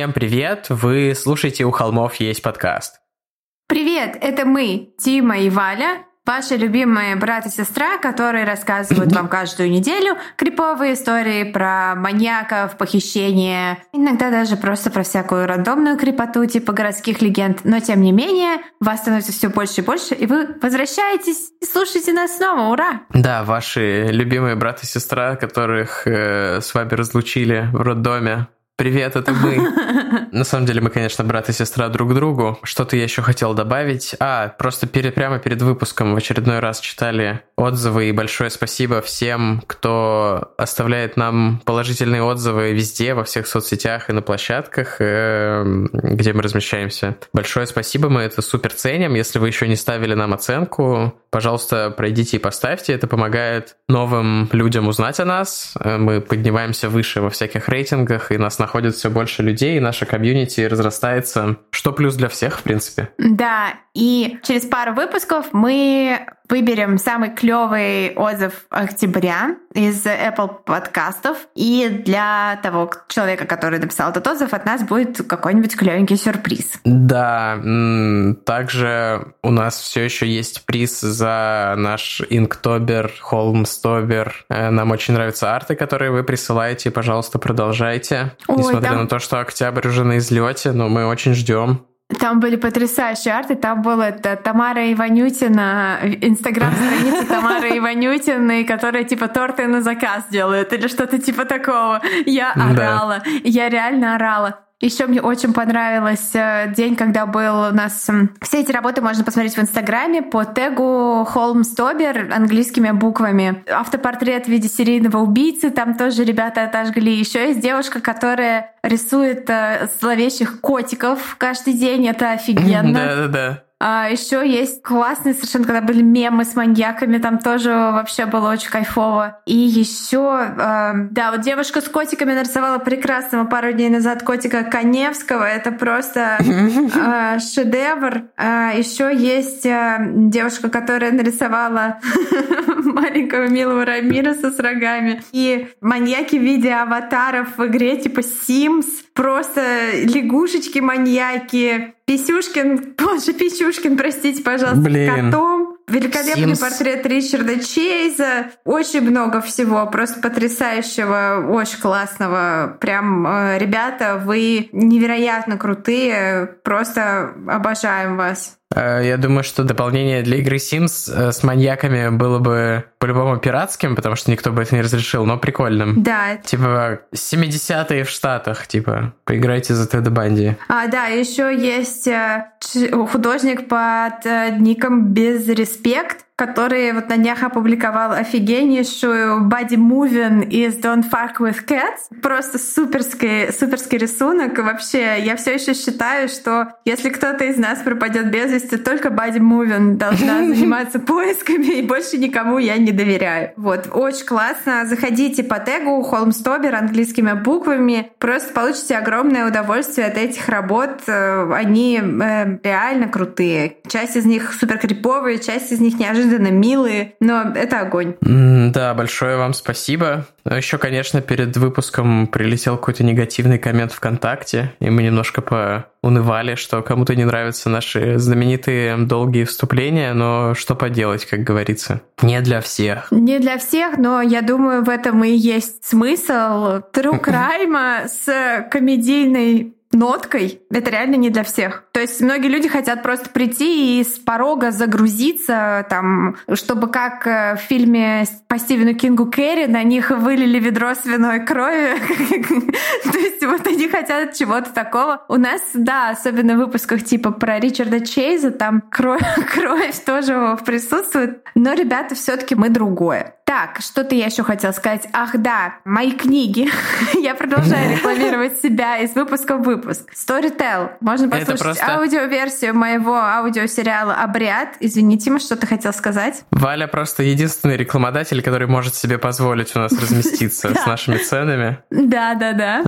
Всем привет! Вы слушаете «У холмов есть подкаст». Привет, это мы, Тима и Валя, ваши любимые брат и сестра, которые рассказывают вам каждую неделю криповые истории про маньяков, похищения, иногда даже просто про всякую рандомную крипоту типа городских легенд. Но тем не менее, вас становится все больше и больше, и вы возвращаетесь и слушаете нас снова. Ура! Да, ваши любимые брат и сестра, которых э, с вами разлучили в роддоме, Привет, это мы. На самом деле мы, конечно, брат и сестра друг другу. Что-то я еще хотел добавить. А, просто перед, прямо перед выпуском в очередной раз читали отзывы, и большое спасибо всем, кто оставляет нам положительные отзывы везде, во всех соцсетях и на площадках, э, где мы размещаемся. Большое спасибо, мы это супер ценим. Если вы еще не ставили нам оценку, пожалуйста, пройдите и поставьте. Это помогает новым людям узнать о нас. Э, мы поднимаемся выше во всяких рейтингах, и нас находят находит все больше людей, и наша комьюнити разрастается, что плюс для всех, в принципе. Да, и через пару выпусков мы выберем самый клевый отзыв октября из Apple подкастов. И для того человека, который написал этот отзыв, от нас будет какой-нибудь клевенький сюрприз. Да, также у нас все еще есть приз за наш Инктобер, Холмстобер. Э, нам очень нравятся арты, которые вы присылаете. Пожалуйста, продолжайте. Ой, Несмотря там... на то, что октябрь уже на излете, но мы очень ждем. Там были потрясающие арты. Там была это Тамара Иванютина, инстаграм-страница Тамары Иванютиной, которая типа торты на заказ делает или что-то типа такого. Я орала. Да. Я реально орала. Еще мне очень понравилось э, день, когда был у нас... Все эти работы можно посмотреть в Инстаграме по тегу Холмс Тобер английскими буквами. Автопортрет в виде серийного убийцы, там тоже ребята отожгли. Еще есть девушка, которая рисует э, зловещих котиков каждый день. Это офигенно. Да-да-да. А еще есть классные совершенно, когда были мемы с маньяками, там тоже вообще было очень кайфово. И еще, э, да, вот девушка с котиками нарисовала прекрасного пару дней назад котика Коневского. Это просто э, шедевр. А еще есть э, девушка, которая нарисовала маленького милого Рамиреса с рогами. И маньяки в виде аватаров в игре типа Sims. Просто лягушечки-маньяки, Писюшкин, он же Писюшкин, простите, пожалуйста, Блин. котом. Великолепный Sims. портрет Ричарда Чейза. Очень много всего, просто потрясающего, очень классного. Прям, э, ребята, вы невероятно крутые. Просто обожаем вас. Э, я думаю, что дополнение для игры Sims э, с маньяками было бы по-любому пиратским, потому что никто бы это не разрешил, но прикольным. Да. Типа 70-е в Штатах, типа, поиграйте за Теда Банди. А, да, еще есть э, художник под ником Безреспект, который вот на днях опубликовал офигеннейшую Body Moving из Don't Fuck With Cats. Просто суперский, суперский рисунок. вообще, я все еще считаю, что если кто-то из нас пропадет без вести, только Body Moving должна заниматься поисками, и больше никому я не доверяю. Вот, очень классно. Заходите по тегу Холмстобер английскими буквами. Просто получите огромное удовольствие от этих работ. Э, они э, реально крутые. Часть из них супер криповые, часть из них неожиданно милые, но это огонь. Да, большое вам спасибо. Еще, конечно, перед выпуском прилетел какой-то негативный коммент ВКонтакте, и мы немножко поунывали, что кому-то не нравятся наши знаменитые долгие вступления, но что поделать, как говорится. Не для всех. Не для всех, но я думаю, в этом и есть смысл. True Crime с комедийной ноткой, это реально не для всех. То есть многие люди хотят просто прийти и с порога загрузиться, там, чтобы как э, в фильме по Стивену Кингу Керри на них вылили ведро свиной крови. То есть вот они хотят чего-то такого. У нас, да, особенно в выпусках типа про Ричарда Чейза, там кровь, кровь тоже присутствует. Но, ребята, все таки мы другое. Так, что-то я еще хотела сказать. Ах, да, мои книги. я продолжаю рекламировать себя из выпуска в выпуск. Storytel. Можно послушать просто... аудиоверсию моего аудиосериала «Обряд». Извините, что ты хотел сказать? Валя просто единственный рекламодатель, который может себе позволить у нас разместиться с нашими ценами. Да, да, да.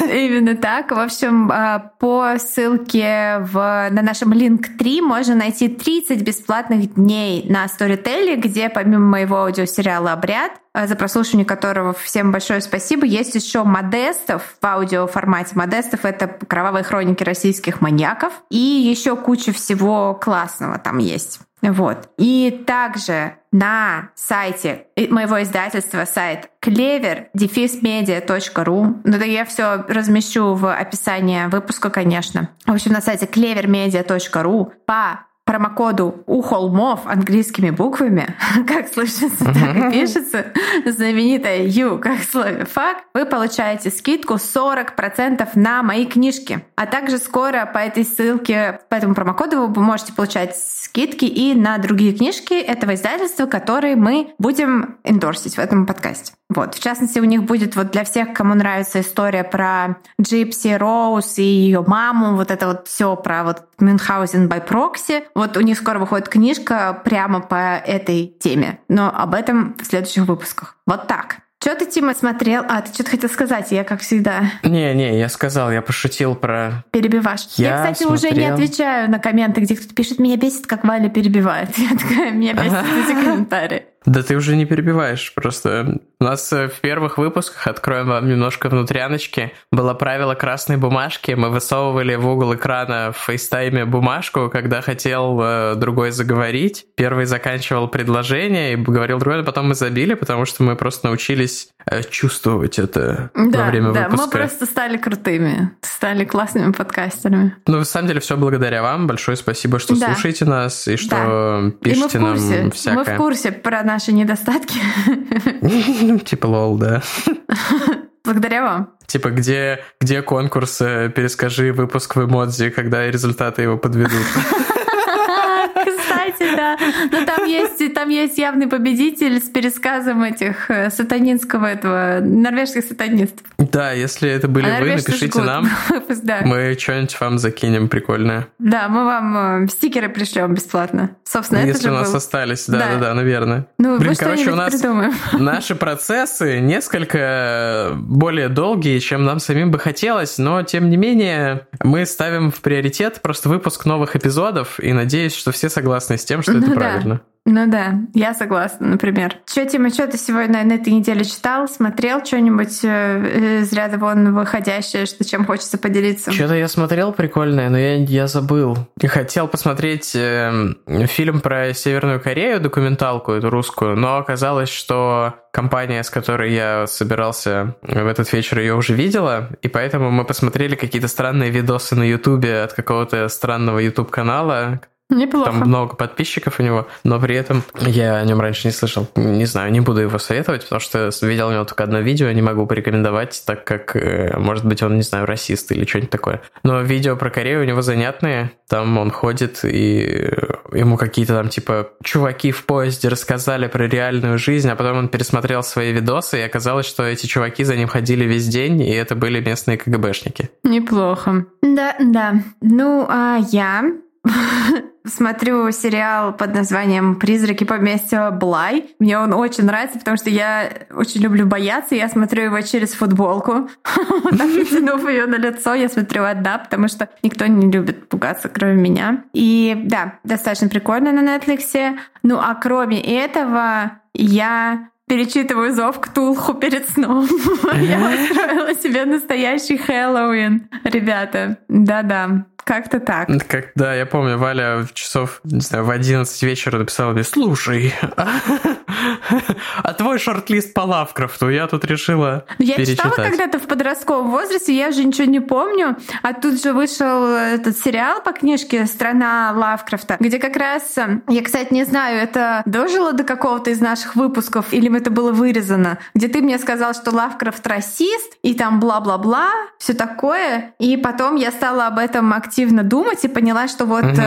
Именно так. В общем, а, по ссылке в, на нашем линк 3 можно найти 30 бесплатных дней на Storytel, где помимо моего аудиосериала «Обряд», а, за прослушивание которого всем большое спасибо, есть еще Модестов в аудиоформате. Модестов — это кровавые хроники российских маньяков. И еще куча всего классного там есть. Вот. И также на сайте моего издательства сайт клевер media.ru. Ну да я все размещу в описании выпуска, конечно. В общем, на сайте clevermedia.ru по промокоду у холмов английскими буквами, как слышится, так и пишется, знаменитая U, как в слове фак, вы получаете скидку 40% на мои книжки. А также скоро по этой ссылке, по этому промокоду вы можете получать скидки и на другие книжки этого издательства, которые мы будем эндорсить в этом подкасте. Вот. В частности, у них будет вот для всех, кому нравится история про Джипси Роуз и ее маму, вот это вот все про вот Мюнхгаузен by прокси. Вот у них скоро выходит книжка прямо по этой теме. Но об этом в следующих выпусках. Вот так. Что ты, Тима, смотрел? А, ты что-то хотел сказать, я как всегда. Не-не, я сказал, я пошутил про... Перебиваш. Я, я кстати, смотрел... уже не отвечаю на комменты, где кто-то пишет, меня бесит, как Валя перебивает. Я такая, меня бесит эти комментарии. Да ты уже не перебиваешь, просто у нас э, в первых выпусках, откроем вам немножко внутряночки, было правило красной бумажки, мы высовывали в угол экрана в фейстайме бумажку, когда хотел э, другой заговорить, первый заканчивал предложение и говорил другой, но потом мы забили, потому что мы просто научились э, чувствовать это да, во время да, выпуска. Да, мы просто стали крутыми, стали классными подкастерами. Ну, на самом деле, все благодаря вам, большое спасибо, что да. слушаете нас и что да. пишете и мы в курсе. нам всякое. Мы в курсе про наши недостатки. Типа лол, да. Благодаря вам. Типа, где, где конкурс «Перескажи выпуск в эмодзи», когда результаты его подведут? Да. Но там есть, там есть явный победитель с пересказом этих э, сатанинского этого, норвежских сатанистов. Да, если это были а вы, напишите нам. да. Мы что-нибудь вам закинем прикольное. Да, мы вам э, стикеры пришлем бесплатно. Собственно, если это же у нас был... остались, да, да, да, да, наверное. Ну, Блин, короче, у нас придумаем. наши процессы несколько более долгие, чем нам самим бы хотелось, но тем не менее мы ставим в приоритет просто выпуск новых эпизодов и надеюсь, что все согласны с тем, что ну, это правильно. Да. Ну да, я согласна, например. Что, Тима, что ты сегодня на этой неделе читал, смотрел что-нибудь э, из ряда вон выходящее, что чем хочется поделиться? Что-то я смотрел прикольное, но я, я забыл. Хотел посмотреть э, фильм про Северную Корею, документалку эту русскую, но оказалось, что компания, с которой я собирался в этот вечер, ее уже видела, и поэтому мы посмотрели какие-то странные видосы на Ютубе от какого-то странного YouTube-канала, Неплохо. Там много подписчиков у него, но при этом я о нем раньше не слышал. Не знаю, не буду его советовать, потому что видел у него только одно видео, не могу порекомендовать, так как, э, может быть, он, не знаю, расист или что-нибудь такое. Но видео про Корею у него занятные. Там он ходит, и ему какие-то там, типа, чуваки в поезде рассказали про реальную жизнь, а потом он пересмотрел свои видосы, и оказалось, что эти чуваки за ним ходили весь день, и это были местные КГБшники. Неплохо. Да, да. Ну, а я смотрю сериал под названием «Призраки поместья Блай». Мне он очень нравится, потому что я очень люблю бояться. Я смотрю его через футболку, натянув ее на лицо. Я смотрю одна, потому что никто не любит пугаться, кроме меня. И да, достаточно прикольно на Netflix. Ну а кроме этого, я перечитываю зов к Тулху перед сном. Я устроила себе настоящий Хэллоуин. Ребята, да-да, как-то так. Как, да, я помню, Валя часов, не знаю, в 11 вечера написала мне, слушай, а твой шорт-лист по Лавкрафту, я тут решила Я перечитать. читала когда-то в подростковом возрасте, я же ничего не помню, а тут же вышел этот сериал по книжке «Страна Лавкрафта», где как раз, я, кстати, не знаю, это дожило до какого-то из наших выпусков или это было вырезано, где ты мне сказал, что Лавкрафт расист, и там бла-бла-бла, все такое, и потом я стала об этом активно активно думать и поняла, что вот угу.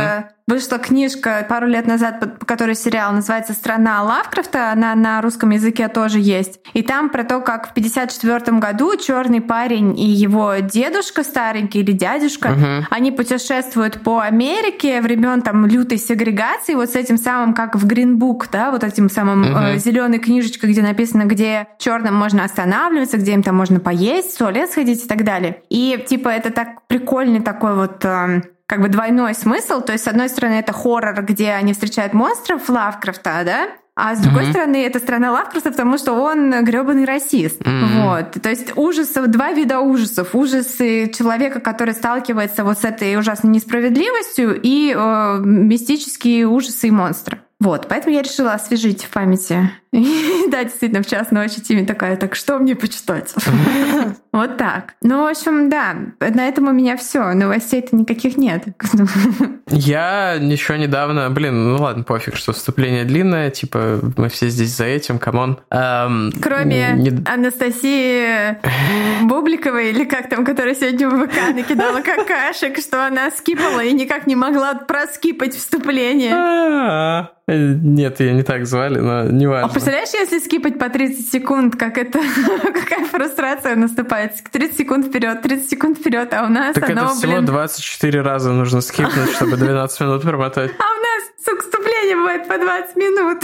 Вышла книжка пару лет назад, по которой сериал называется «Страна Лавкрафта», она на русском языке тоже есть. И там про то, как в 54 году черный парень и его дедушка старенький или дядюшка, угу. они путешествуют по Америке времен там лютой сегрегации, вот с этим самым, как в Гринбук, да, вот этим самым угу. э, зеленой книжечкой, где написано, где черным можно останавливаться, где им там можно поесть, в туалет сходить и так далее. И типа это так прикольный такой вот э, как бы двойной смысл. То есть, с одной стороны, это хоррор, где они встречают монстров Лавкрафта, да? А с другой mm-hmm. стороны, это страна Лавкрафта, потому что он гребаный расист. Mm-hmm. Вот. То есть ужасов, два вида ужасов. Ужасы человека, который сталкивается вот с этой ужасной несправедливостью, и э, мистические ужасы и монстры. Вот, поэтому я решила освежить в памяти. да, действительно, в час ночи Тиме такая, так что мне почитать? вот так. Ну, в общем, да, на этом у меня все. Новостей-то никаких нет. я еще недавно, блин, ну ладно, пофиг, что вступление длинное, типа мы все здесь за этим, come on. Эм, Кроме. Анастасии Бубликовой, или как там, которая сегодня в ВК накидала какашек, что она скипала и никак не могла проскипать вступление. А, нет, ее не так звали, но не важно. Представляешь, если скипать по 30 секунд, как это, какая фрустрация наступает? 30 секунд вперед, 30 секунд вперед, а у нас так оно, это всего блин... 24 раза нужно скипнуть, чтобы 12 минут промотать. А у нас, вступление бывает по 20 минут.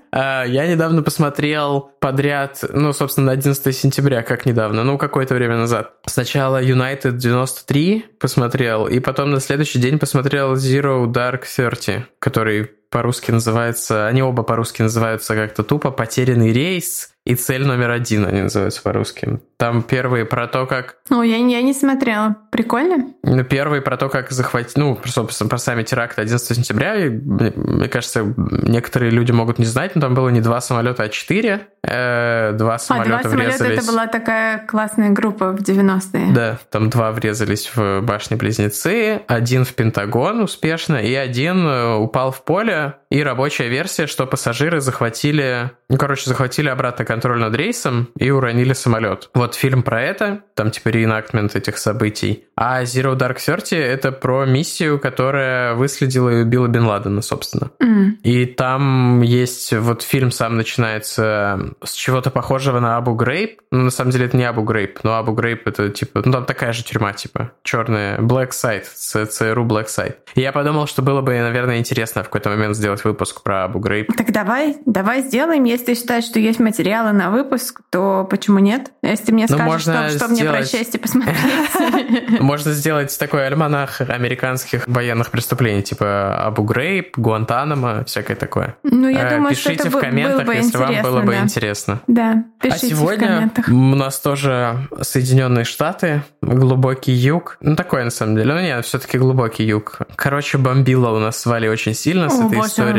А, я недавно посмотрел подряд, ну, собственно, 11 сентября, как недавно, ну, какое-то время назад. Сначала United 93 посмотрел, и потом на следующий день посмотрел Zero Dark Thirty, который по-русски называется, они оба по-русски называются как-то тупо «Потерянный рейс», и цель номер один они называются по-русски. Там первый про то, как... Ну, я, я не смотрела. Прикольно? Ну, первый про то, как захватить... Ну, собственно, про сами теракты 11 сентября. И, мне кажется, некоторые люди могут не знать, но там было не два самолета, а четыре. Э, два самолета а, два врезались... самолета это была такая классная группа в 90-е. Да, там два врезались в башни-близнецы, один в Пентагон успешно, и один э, упал в поле. И рабочая версия, что пассажиры захватили... Ну, короче, захватили обратно контроль над рейсом и уронили самолет. Вот фильм про это, там типа реинактмент этих событий. А Zero Dark Thirty — это про миссию, которая выследила и убила Бен Ладена, собственно. Mm. И там есть... Вот фильм сам начинается с чего-то похожего на Абу Грейп. Ну, на самом деле, это не Абу Грейп, но Абу Грейп — это типа... Ну, там такая же тюрьма, типа. Черная Black Site, ЦРУ Black Site. И я подумал, что было бы, наверное, интересно в какой-то момент сделать выпуск про Абу Грейп. Так давай, давай сделаем. Если считаешь, что есть материал материалы на выпуск, то почему нет? Если ты мне ну, скажешь, что, что мне прочесть и посмотреть. Можно сделать такой альманах американских военных преступлений, типа Абу Грейб, Гуантанамо, всякое такое. Ну, я э, думаю, что это в комментах, если вам было бы интересно. Да, а пишите А сегодня у нас тоже Соединенные Штаты, глубокий юг. Ну, такой на самом деле. Ну, нет, все-таки глубокий юг. Короче, бомбило у нас свали очень сильно с этой историей.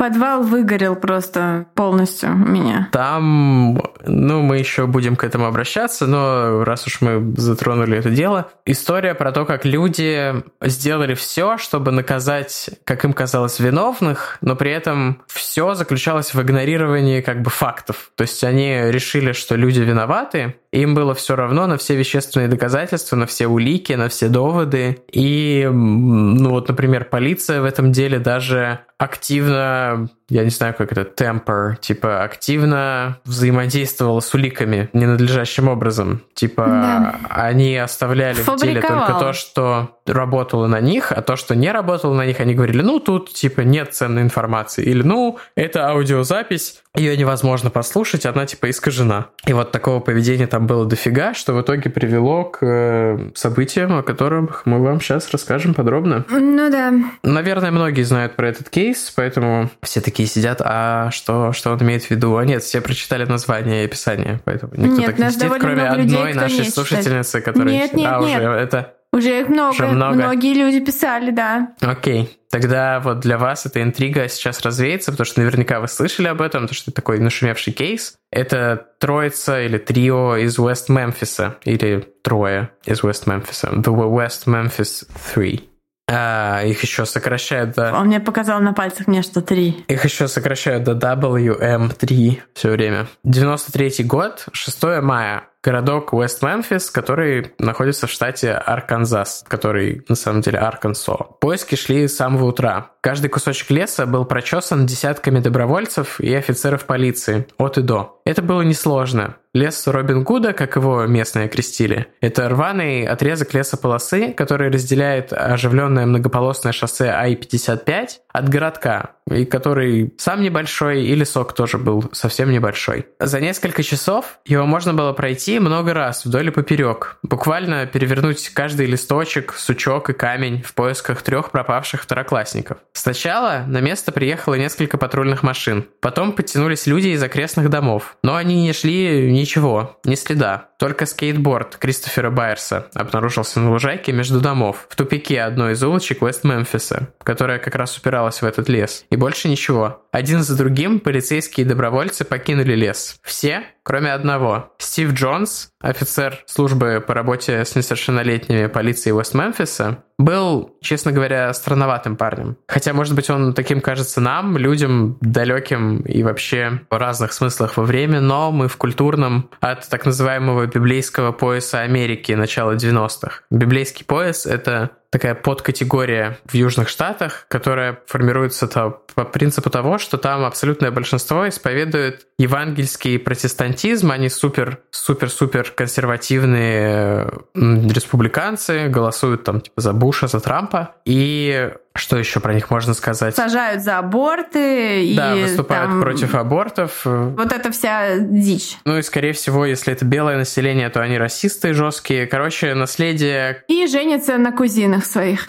Подвал выгорел просто полностью у меня. Там, ну, мы еще будем к этому обращаться, но раз уж мы затронули это дело, история про то, как люди сделали все, чтобы наказать, как им казалось, виновных, но при этом все заключалось в игнорировании как бы фактов. То есть они решили, что люди виноваты, им было все равно на все вещественные доказательства, на все улики, на все доводы. И, ну вот, например, полиция в этом деле даже активно я не знаю, как это, темпер, типа активно взаимодействовала с уликами ненадлежащим образом. Типа да. они оставляли в деле только то, что работало на них, а то, что не работало на них, они говорили, ну, тут, типа, нет ценной информации. Или, ну, это аудиозапись, ее невозможно послушать, она, типа, искажена. И вот такого поведения там было дофига, что в итоге привело к э, событиям, о которых мы вам сейчас расскажем подробно. Ну да. Наверное, многие знают про этот кейс, поэтому все такие такие сидят, а что, что он имеет в виду? А нет, все прочитали название и описание, поэтому никто нет, так не сидит, кроме одной людей, нашей слушательницы, которая... Нет, нет, а, нет. уже это... Уже их много, уже много, многие люди писали, да. Окей, тогда вот для вас эта интрига сейчас развеется, потому что наверняка вы слышали об этом, потому что это такой нашумевший кейс. Это троица или трио из West Мемфиса, или трое из West Мемфиса. The West Memphis Three. А, их еще сокращают до... Он мне показал на пальцах мне, что три. Их еще сокращают до WM3 все время. 93 год, 6 мая. городок Уэст-Мемфис, который находится в штате Арканзас, который на самом деле Аркансо. Поиски шли с самого утра. Каждый кусочек леса был прочесан десятками добровольцев и офицеров полиции от и до. Это было несложно. Лес Робин Гуда, как его местные крестили, это рваный отрезок лесополосы, который разделяет оживленное многополосное шоссе Ай-55 от городка, и который сам небольшой, и лесок тоже был совсем небольшой. За несколько часов его можно было пройти много раз вдоль и поперек, буквально перевернуть каждый листочек, сучок и камень в поисках трех пропавших второклассников. Сначала на место приехало несколько патрульных машин, потом подтянулись люди из окрестных домов, но они не шли ничего, ни следа. Только скейтборд Кристофера Байерса обнаружился на лужайке между домов, в тупике одной из улочек Вест-Мемфиса, которая как раз упиралась в этот лес. И больше ничего. Один за другим полицейские добровольцы покинули лес. Все, кроме одного. Стив Джонс, офицер службы по работе с несовершеннолетними полиции Уэст-Мемфиса, был, честно говоря, странноватым парнем. Хотя, может быть, он таким кажется нам, людям далеким и вообще в разных смыслах во время, но мы в культурном от так называемого библейского пояса Америки начала 90-х. Библейский пояс — это такая подкатегория в Южных Штатах, которая формируется то, по принципу того, что там абсолютное большинство исповедует евангельский протестантизм, они супер, супер, супер консервативные республиканцы, голосуют там типа за Буша, за Трампа, и что еще про них можно сказать? Сажают за аборты. Да, и выступают там... против абортов. Вот это вся дичь. Ну и, скорее всего, если это белое население, то они расисты жесткие. Короче, наследие... И женятся на кузинах своих.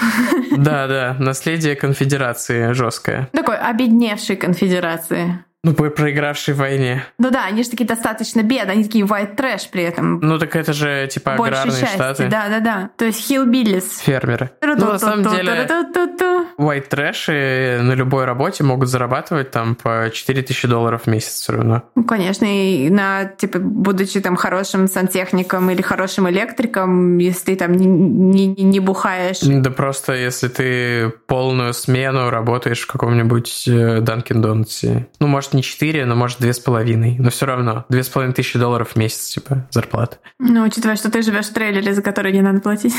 Да, да, наследие конфедерации жесткое. Такой обедневшей конфедерации. Ну, проигравший в войне. Ну да, они же такие достаточно бедные, они такие white trash при этом. Ну так это же типа аграрные части, штаты. Да, да, да. То есть hillbillies. Фермеры. Ну, на самом деле, white trash на любой работе могут зарабатывать там по 4000 долларов в месяц все равно. Ну, конечно, и на, типа, будучи там хорошим сантехником или хорошим электриком, если ты там не, не, не бухаешь. Да просто если ты полную смену работаешь в каком-нибудь Данкин Донатсе. Ну, может, не 4, но может 2,5. Но все равно. 2,5 тысячи долларов в месяц, типа, зарплата. Ну, учитывая, что ты живешь в трейлере, за который не надо платить.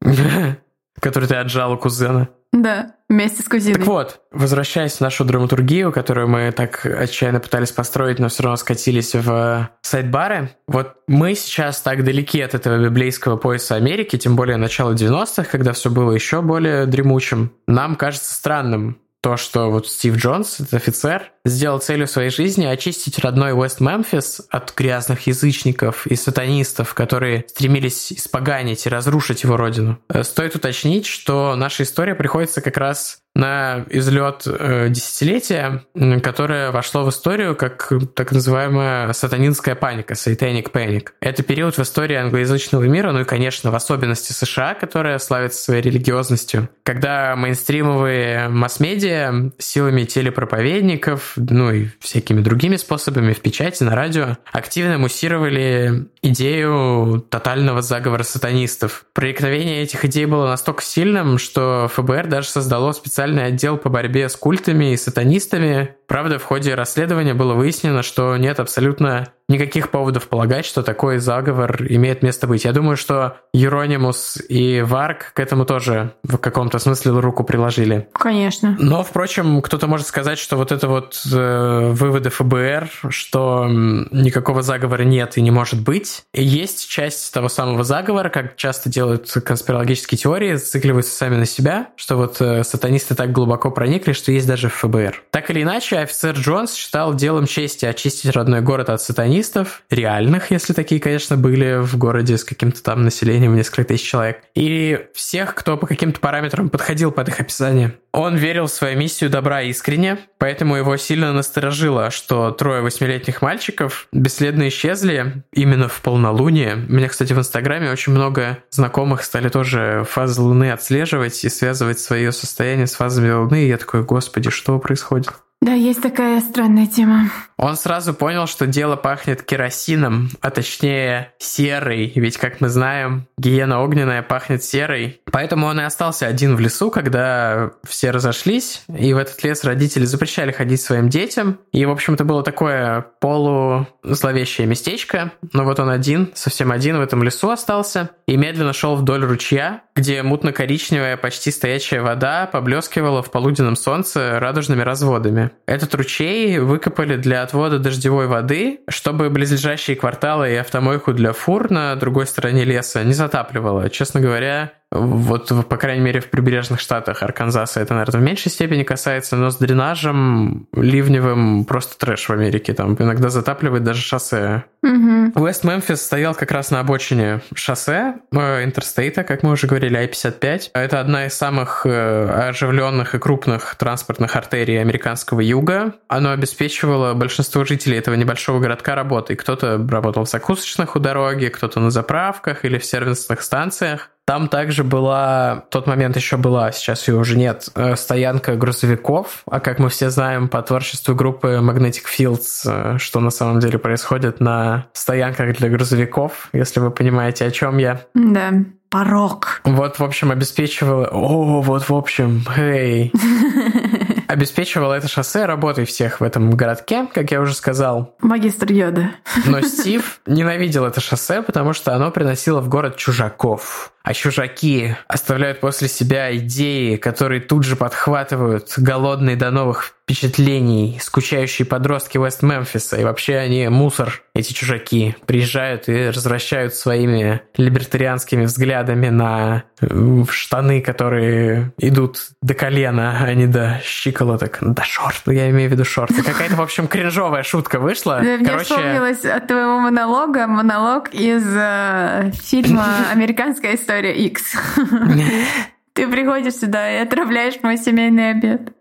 Который ты отжал у кузена. Да, вместе с кузиной. Так вот, возвращаясь в нашу драматургию, которую мы так отчаянно пытались построить, но все равно скатились в сайт-бары, вот мы сейчас так далеки от этого библейского пояса Америки, тем более начала 90-х, когда все было еще более дремучим. Нам кажется странным, то, что вот Стив Джонс, этот офицер, сделал целью своей жизни очистить родной Уэст-Мемфис от грязных язычников и сатанистов, которые стремились испоганить и разрушить его родину. Э, стоит уточнить, что наша история приходится как раз на излет э, десятилетия, которое вошло в историю как так называемая сатанинская паника, satanic panic. Это период в истории англоязычного мира, ну и, конечно, в особенности США, которая славится своей религиозностью, когда мейнстримовые масс-медиа силами телепроповедников, ну и всякими другими способами в печати, на радио, активно муссировали идею тотального заговора сатанистов. Проникновение этих идей было настолько сильным, что ФБР даже создало специальный специальный отдел по борьбе с культами и сатанистами. Правда, в ходе расследования было выяснено, что нет абсолютно никаких поводов полагать, что такой заговор имеет место быть. Я думаю, что Еронимус и Варк к этому тоже в каком-то смысле руку приложили. Конечно. Но, впрочем, кто-то может сказать, что вот это вот э, выводы ФБР, что никакого заговора нет и не может быть. И есть часть того самого заговора, как часто делают конспирологические теории, зацикливаются сами на себя, что вот э, сатанисты так глубоко проникли, что есть даже в ФБР. Так или иначе, офицер Джонс считал делом чести очистить родной город от сатанистов, реальных, если такие, конечно, были в городе с каким-то там населением несколько тысяч человек, и всех, кто по каким-то параметрам подходил под их описание. Он верил в свою миссию добра искренне, поэтому его сильно насторожило, что трое восьмилетних мальчиков бесследно исчезли именно в полнолуние. У меня, кстати, в Инстаграме очень много знакомых стали тоже фазы Луны отслеживать и связывать свое состояние с фазами Луны, и я такой, господи, что происходит? Да, есть такая странная тема. Он сразу понял, что дело пахнет керосином, а точнее серой, ведь, как мы знаем, гиена огненная пахнет серой. Поэтому он и остался один в лесу, когда все разошлись, и в этот лес родители запрещали ходить своим детям. И, в общем-то, было такое полузловещее местечко, но вот он один, совсем один в этом лесу остался, и медленно шел вдоль ручья, где мутно-коричневая, почти стоячая вода поблескивала в полуденном солнце радужными разводами. Этот ручей выкопали для отвода дождевой воды, чтобы близлежащие кварталы и автомойку для фур на другой стороне леса не затапливало. Честно говоря, вот, по крайней мере, в прибрежных штатах Арканзаса это, наверное, в меньшей степени касается, но с дренажем ливневым просто трэш в Америке. Там иногда затапливает даже шоссе. Уэст Мемфис стоял как раз на обочине шоссе э, Интерстейта, как мы уже говорили, I-55. Это одна из самых э, оживленных и крупных транспортных артерий американского юга. Оно обеспечивало большинство жителей этого небольшого городка работой. Кто-то работал в закусочных у дороги, кто-то на заправках или в сервисных станциях. Там также была, в тот момент еще была, сейчас ее уже нет, э, стоянка грузовиков, а как мы все знаем по творчеству группы Magnetic Fields, э, что на самом деле происходит на стоянках для грузовиков, если вы понимаете, о чем я. Да, порог. Вот, в общем, обеспечивала... О, вот, в общем, эй. обеспечивало это шоссе работой всех в этом городке, как я уже сказал. Магистр Йода. Но Стив ненавидел это шоссе, потому что оно приносило в город чужаков. А чужаки оставляют после себя идеи, которые тут же подхватывают голодные до новых впечатлений, скучающие подростки Вест-Мемфиса. И вообще они мусор, эти чужаки. Приезжают и развращают своими либертарианскими взглядами на э, штаны, которые идут до колена, а не до щиколоток. До шорт, я имею в виду шорты. Какая-то, в общем, кринжовая шутка вышла. Мне Короче... вспомнилось от твоего монолога монолог из э, фильма «Американская история» история X. Ты приходишь сюда и отравляешь мой семейный обед.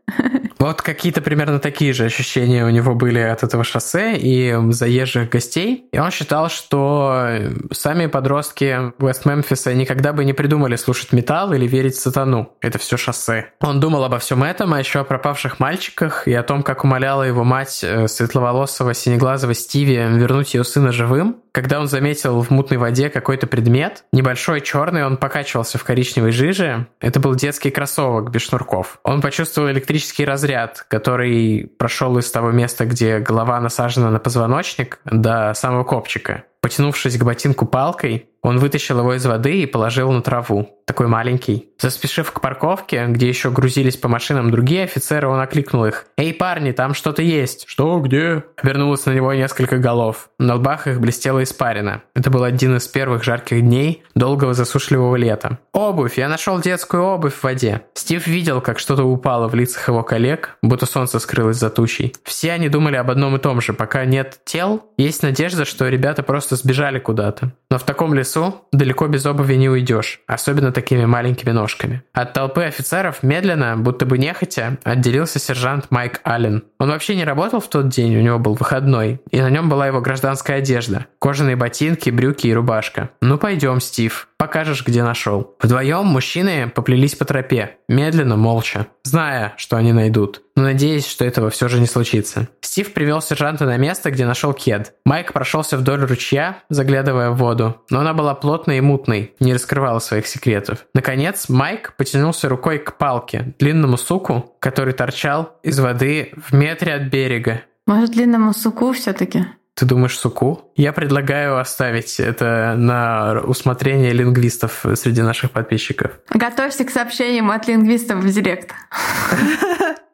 Вот какие-то примерно такие же ощущения у него были от этого шоссе и заезжих гостей. И он считал, что сами подростки Вест-Мемфиса никогда бы не придумали слушать металл или верить в сатану. Это все шоссе. Он думал обо всем этом, а еще о пропавших мальчиках и о том, как умоляла его мать э, светловолосого синеглазого Стиви вернуть ее сына живым. Когда он заметил в мутной воде какой-то предмет, небольшой черный, он покачивался в коричневой жиже. Это был детский кроссовок без шнурков. Он почувствовал электрический электрический разряд, который прошел из того места, где голова насажена на позвоночник, до самого копчика. Потянувшись к ботинку палкой, он вытащил его из воды и положил на траву. Такой маленький. Заспешив к парковке, где еще грузились по машинам другие офицеры, он окликнул их. «Эй, парни, там что-то есть!» «Что? Где?» Вернулось на него несколько голов. На лбах их блестела испарина. Это был один из первых жарких дней долгого засушливого лета. «Обувь! Я нашел детскую обувь в воде!» Стив видел, как что-то упало в лицах его коллег, будто солнце скрылось за тучей. Все они думали об одном и том же. Пока нет тел, есть надежда, что ребята просто сбежали куда-то. Но в таком лесу далеко без обуви не уйдешь, особенно такими маленькими ножками. От толпы офицеров медленно, будто бы нехотя, отделился сержант Майк Аллен. Он вообще не работал в тот день, у него был выходной, и на нем была его гражданская одежда. Кожаные ботинки, брюки и рубашка. «Ну пойдем, Стив, покажешь, где нашел». Вдвоем мужчины поплелись по тропе, медленно, молча, зная, что они найдут, но надеясь, что этого все же не случится. Стив привел сержанта на место, где нашел кед. Майк прошелся вдоль ручья, заглядывая в воду, но она была плотной и мутной, не раскрывала своих секретов. Наконец, Майк потянулся рукой к палке, длинному суку, который торчал из воды в метре от берега. Может, длинному суку все-таки? Ты думаешь, суку? Я предлагаю оставить это на усмотрение лингвистов среди наших подписчиков. Готовься к сообщениям от лингвистов в директ.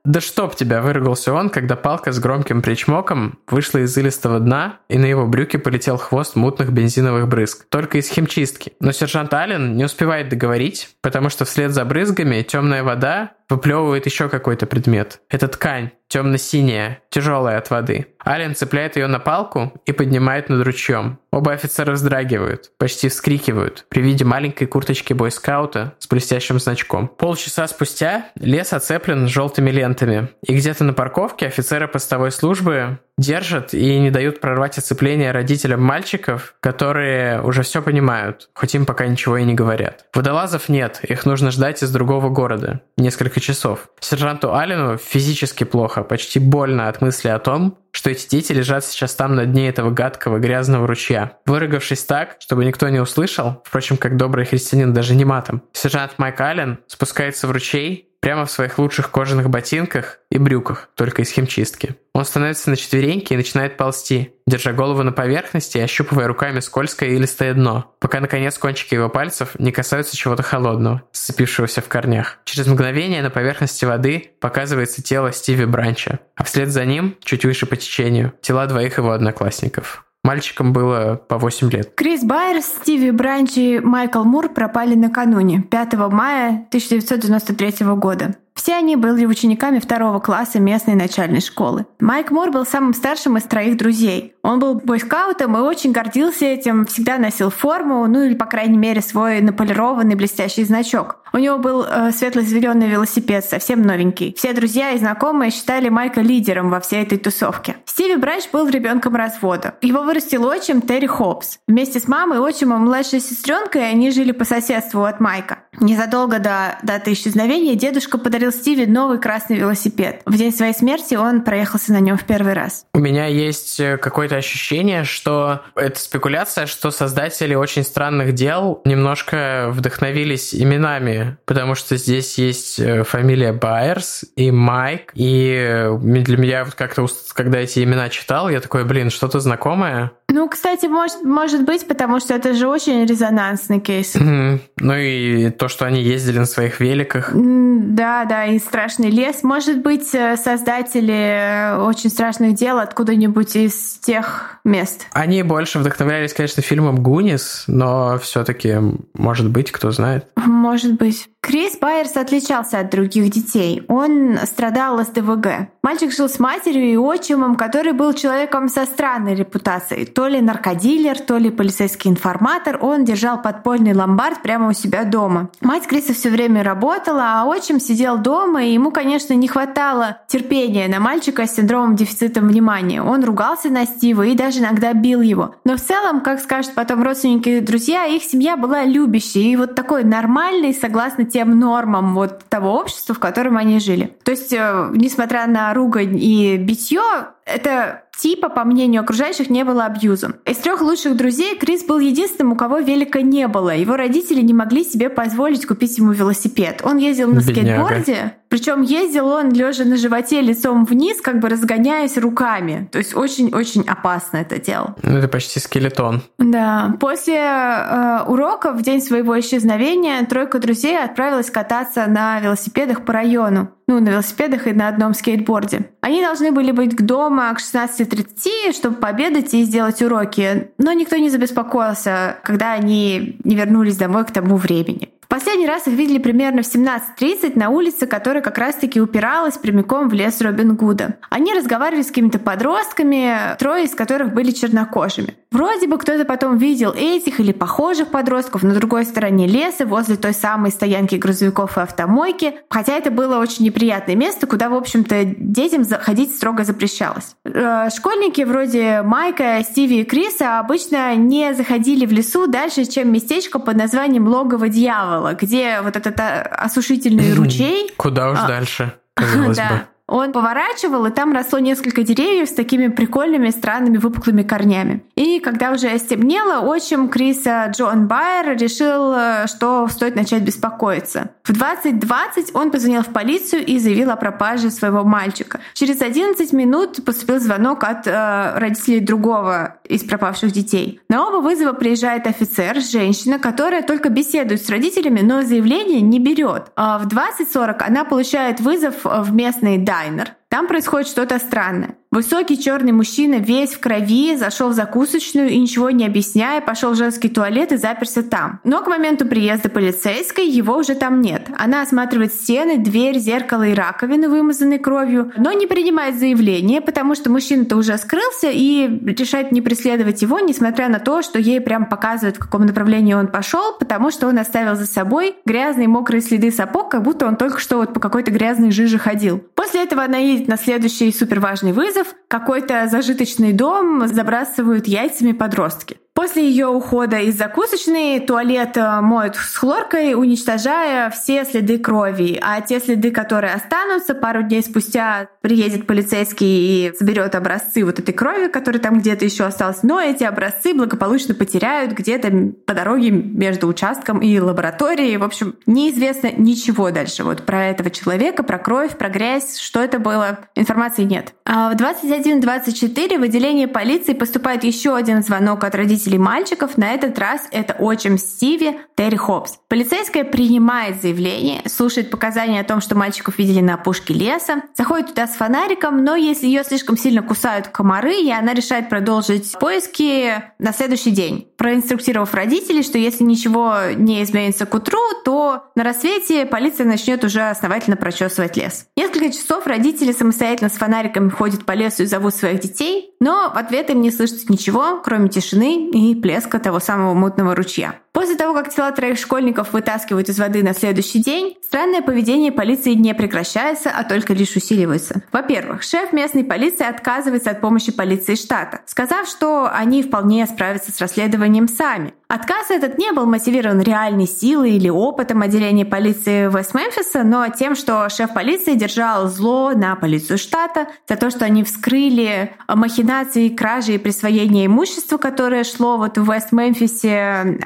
«Да чтоб тебя!» – выругался он, когда палка с громким причмоком вышла из илистого дна, и на его брюки полетел хвост мутных бензиновых брызг. Только из химчистки. Но сержант Аллен не успевает договорить, потому что вслед за брызгами темная вода выплевывает еще какой-то предмет. Это ткань, темно-синяя, тяжелая от воды. Ален цепляет ее на палку и поднимает над ручьем. Оба офицера вздрагивают, почти вскрикивают при виде маленькой курточки бойскаута с блестящим значком. Полчаса спустя лес оцеплен желтыми лентами, и где-то на парковке офицеры постовой службы держат и не дают прорвать оцепление родителям мальчиков, которые уже все понимают, хоть им пока ничего и не говорят. Водолазов нет, их нужно ждать из другого города. Несколько часов. Сержанту Алину физически плохо плохо, почти больно от мысли о том, что эти дети лежат сейчас там на дне этого гадкого грязного ручья. Выругавшись так, чтобы никто не услышал, впрочем, как добрый христианин даже не матом, сержант Майк Аллен спускается в ручей прямо в своих лучших кожаных ботинках и брюках, только из химчистки. Он становится на четвереньки и начинает ползти, держа голову на поверхности и ощупывая руками скользкое и листое дно, пока, наконец, кончики его пальцев не касаются чего-то холодного, сцепившегося в корнях. Через мгновение на поверхности воды показывается тело Стиви Бранча, а вслед за ним, чуть выше по течению, тела двоих его одноклассников. Мальчикам было по 8 лет. Крис Байерс, Стиви Бранч и Майкл Мур пропали накануне, 5 мая 1993 года. Все они были учениками второго класса местной начальной школы. Майк Мур был самым старшим из троих друзей. Он был бойскаутом и очень гордился этим, всегда носил форму, ну или, по крайней мере, свой наполированный блестящий значок. У него был э, светло-зеленый велосипед, совсем новенький. Все друзья и знакомые считали Майка лидером во всей этой тусовке. Стиви Бранч был ребенком развода. Его вырастил отчим Терри Хопс. Вместе с мамой, отчимом, младшей сестренкой они жили по соседству от Майка. Незадолго до даты исчезновения дедушка подарил Стиви новый красный велосипед. В день своей смерти он проехался на нем в первый раз. У меня есть э, какое-то ощущение, что это спекуляция, что создатели очень странных дел немножко вдохновились именами, потому что здесь есть э, фамилия Байерс и Майк, и э, для меня вот как-то, когда эти имена читал, я такой, блин, что-то знакомое. Ну, кстати, может, может быть, потому что это же очень резонансный кейс. Mm-hmm. Ну и то, что они ездили на своих великах. Да, да, и страшный лес. Может быть, э, создатели очень страшных дел откуда-нибудь из тех мест. Они больше вдохновлялись, конечно, фильмом Гунис, но все-таки, может быть, кто знает. Может быть быть Крис Байерс отличался от других детей. Он страдал с ДВГ. Мальчик жил с матерью и отчимом, который был человеком со странной репутацией. То ли наркодилер, то ли полицейский информатор. Он держал подпольный ломбард прямо у себя дома. Мать Криса все время работала, а отчим сидел дома, и ему, конечно, не хватало терпения на мальчика с синдромом дефицита внимания. Он ругался на Стива и даже иногда бил его. Но в целом, как скажут потом родственники и друзья, их семья была любящей и вот такой нормальной, согласно тем нормам вот того общества, в котором они жили. То есть, э, несмотря на ругань и битье, это типа, по мнению окружающих, не было абьюзом. Из трех лучших друзей Крис был единственным, у кого велика не было. Его родители не могли себе позволить купить ему велосипед. Он ездил на Бедняга. скейтборде, причем ездил он лежа на животе лицом вниз, как бы разгоняясь руками. То есть очень-очень опасно это делал. Ну, это почти скелетон. Да. После э, урока в день своего исчезновения тройка друзей отправилась кататься на велосипедах по району ну, на велосипедах и на одном скейтборде. Они должны были быть к дома к 16.30, чтобы пообедать и сделать уроки, но никто не забеспокоился, когда они не вернулись домой к тому времени. Последний раз их видели примерно в 17.30 на улице, которая как раз-таки упиралась прямиком в лес Робин Гуда. Они разговаривали с какими-то подростками, трое из которых были чернокожими. Вроде бы кто-то потом видел этих или похожих подростков на другой стороне леса, возле той самой стоянки грузовиков и автомойки, хотя это было очень неприятное место, куда, в общем-то, детям заходить строго запрещалось. Э, школьники вроде Майка, Стиви и Криса обычно не заходили в лесу дальше, чем местечко под названием Логово Дьявола, где вот этот э, осушительный ручей... Куда уж а, дальше, казалось бы. Он поворачивал, и там росло несколько деревьев с такими прикольными странными выпуклыми корнями. И когда уже стемнело, отчим Криса Джон Байер решил, э, что стоит начать беспокоиться. В 2020 он позвонил в полицию и заявил о пропаже своего мальчика. Через 11 минут поступил звонок от э, родителей другого из пропавших детей. На оба вызова приезжает офицер, женщина, которая только беседует с родителями, но заявление не берет. А в 20.40 она получает вызов в местный kleiner Там происходит что-то странное. Высокий черный мужчина, весь в крови, зашел в закусочную и ничего не объясняя, пошел в женский туалет и заперся там. Но к моменту приезда полицейской его уже там нет. Она осматривает стены, дверь, зеркало и раковину, вымазанные кровью, но не принимает заявление, потому что мужчина-то уже скрылся и решает не преследовать его, несмотря на то, что ей прям показывают, в каком направлении он пошел, потому что он оставил за собой грязные мокрые следы сапог, как будто он только что вот по какой-то грязной жиже ходил. После этого она едет на следующий суперважный вызов. Какой-то зажиточный дом забрасывают яйцами подростки. После ее ухода из закусочной туалет э, моют с хлоркой, уничтожая все следы крови. А те следы, которые останутся, пару дней спустя приедет полицейский и соберет образцы вот этой крови, которая там где-то еще осталась. Но эти образцы благополучно потеряют где-то по дороге между участком и лабораторией. В общем, неизвестно ничего дальше вот про этого человека, про кровь, про грязь, что это было. Информации нет. А в 21.24 в отделение полиции поступает еще один звонок от родителей родителей мальчиков, на этот раз это отчим Стиви Терри Хопс. Полицейская принимает заявление, слушает показания о том, что мальчиков видели на опушке леса, заходит туда с фонариком, но если ее слишком сильно кусают комары, и она решает продолжить поиски на следующий день, проинструктировав родителей, что если ничего не изменится к утру, то на рассвете полиция начнет уже основательно прочесывать лес. Несколько часов родители самостоятельно с фонариками ходят по лесу и зовут своих детей, но в ответ им не слышится ничего, кроме тишины и плеска того самого мутного ручья. После того, как тела троих школьников вытаскивают из воды на следующий день, странное поведение полиции не прекращается, а только лишь усиливается. Во-первых, шеф местной полиции отказывается от помощи полиции штата, сказав, что они вполне справятся с расследованием сами. Отказ этот не был мотивирован реальной силой или опытом отделения полиции Вест-Мемфиса, но тем, что шеф полиции держал зло на полицию штата за то, что они вскрыли махинации, кражи и присвоение имущества, которое шло вот в Вест-Мемфисе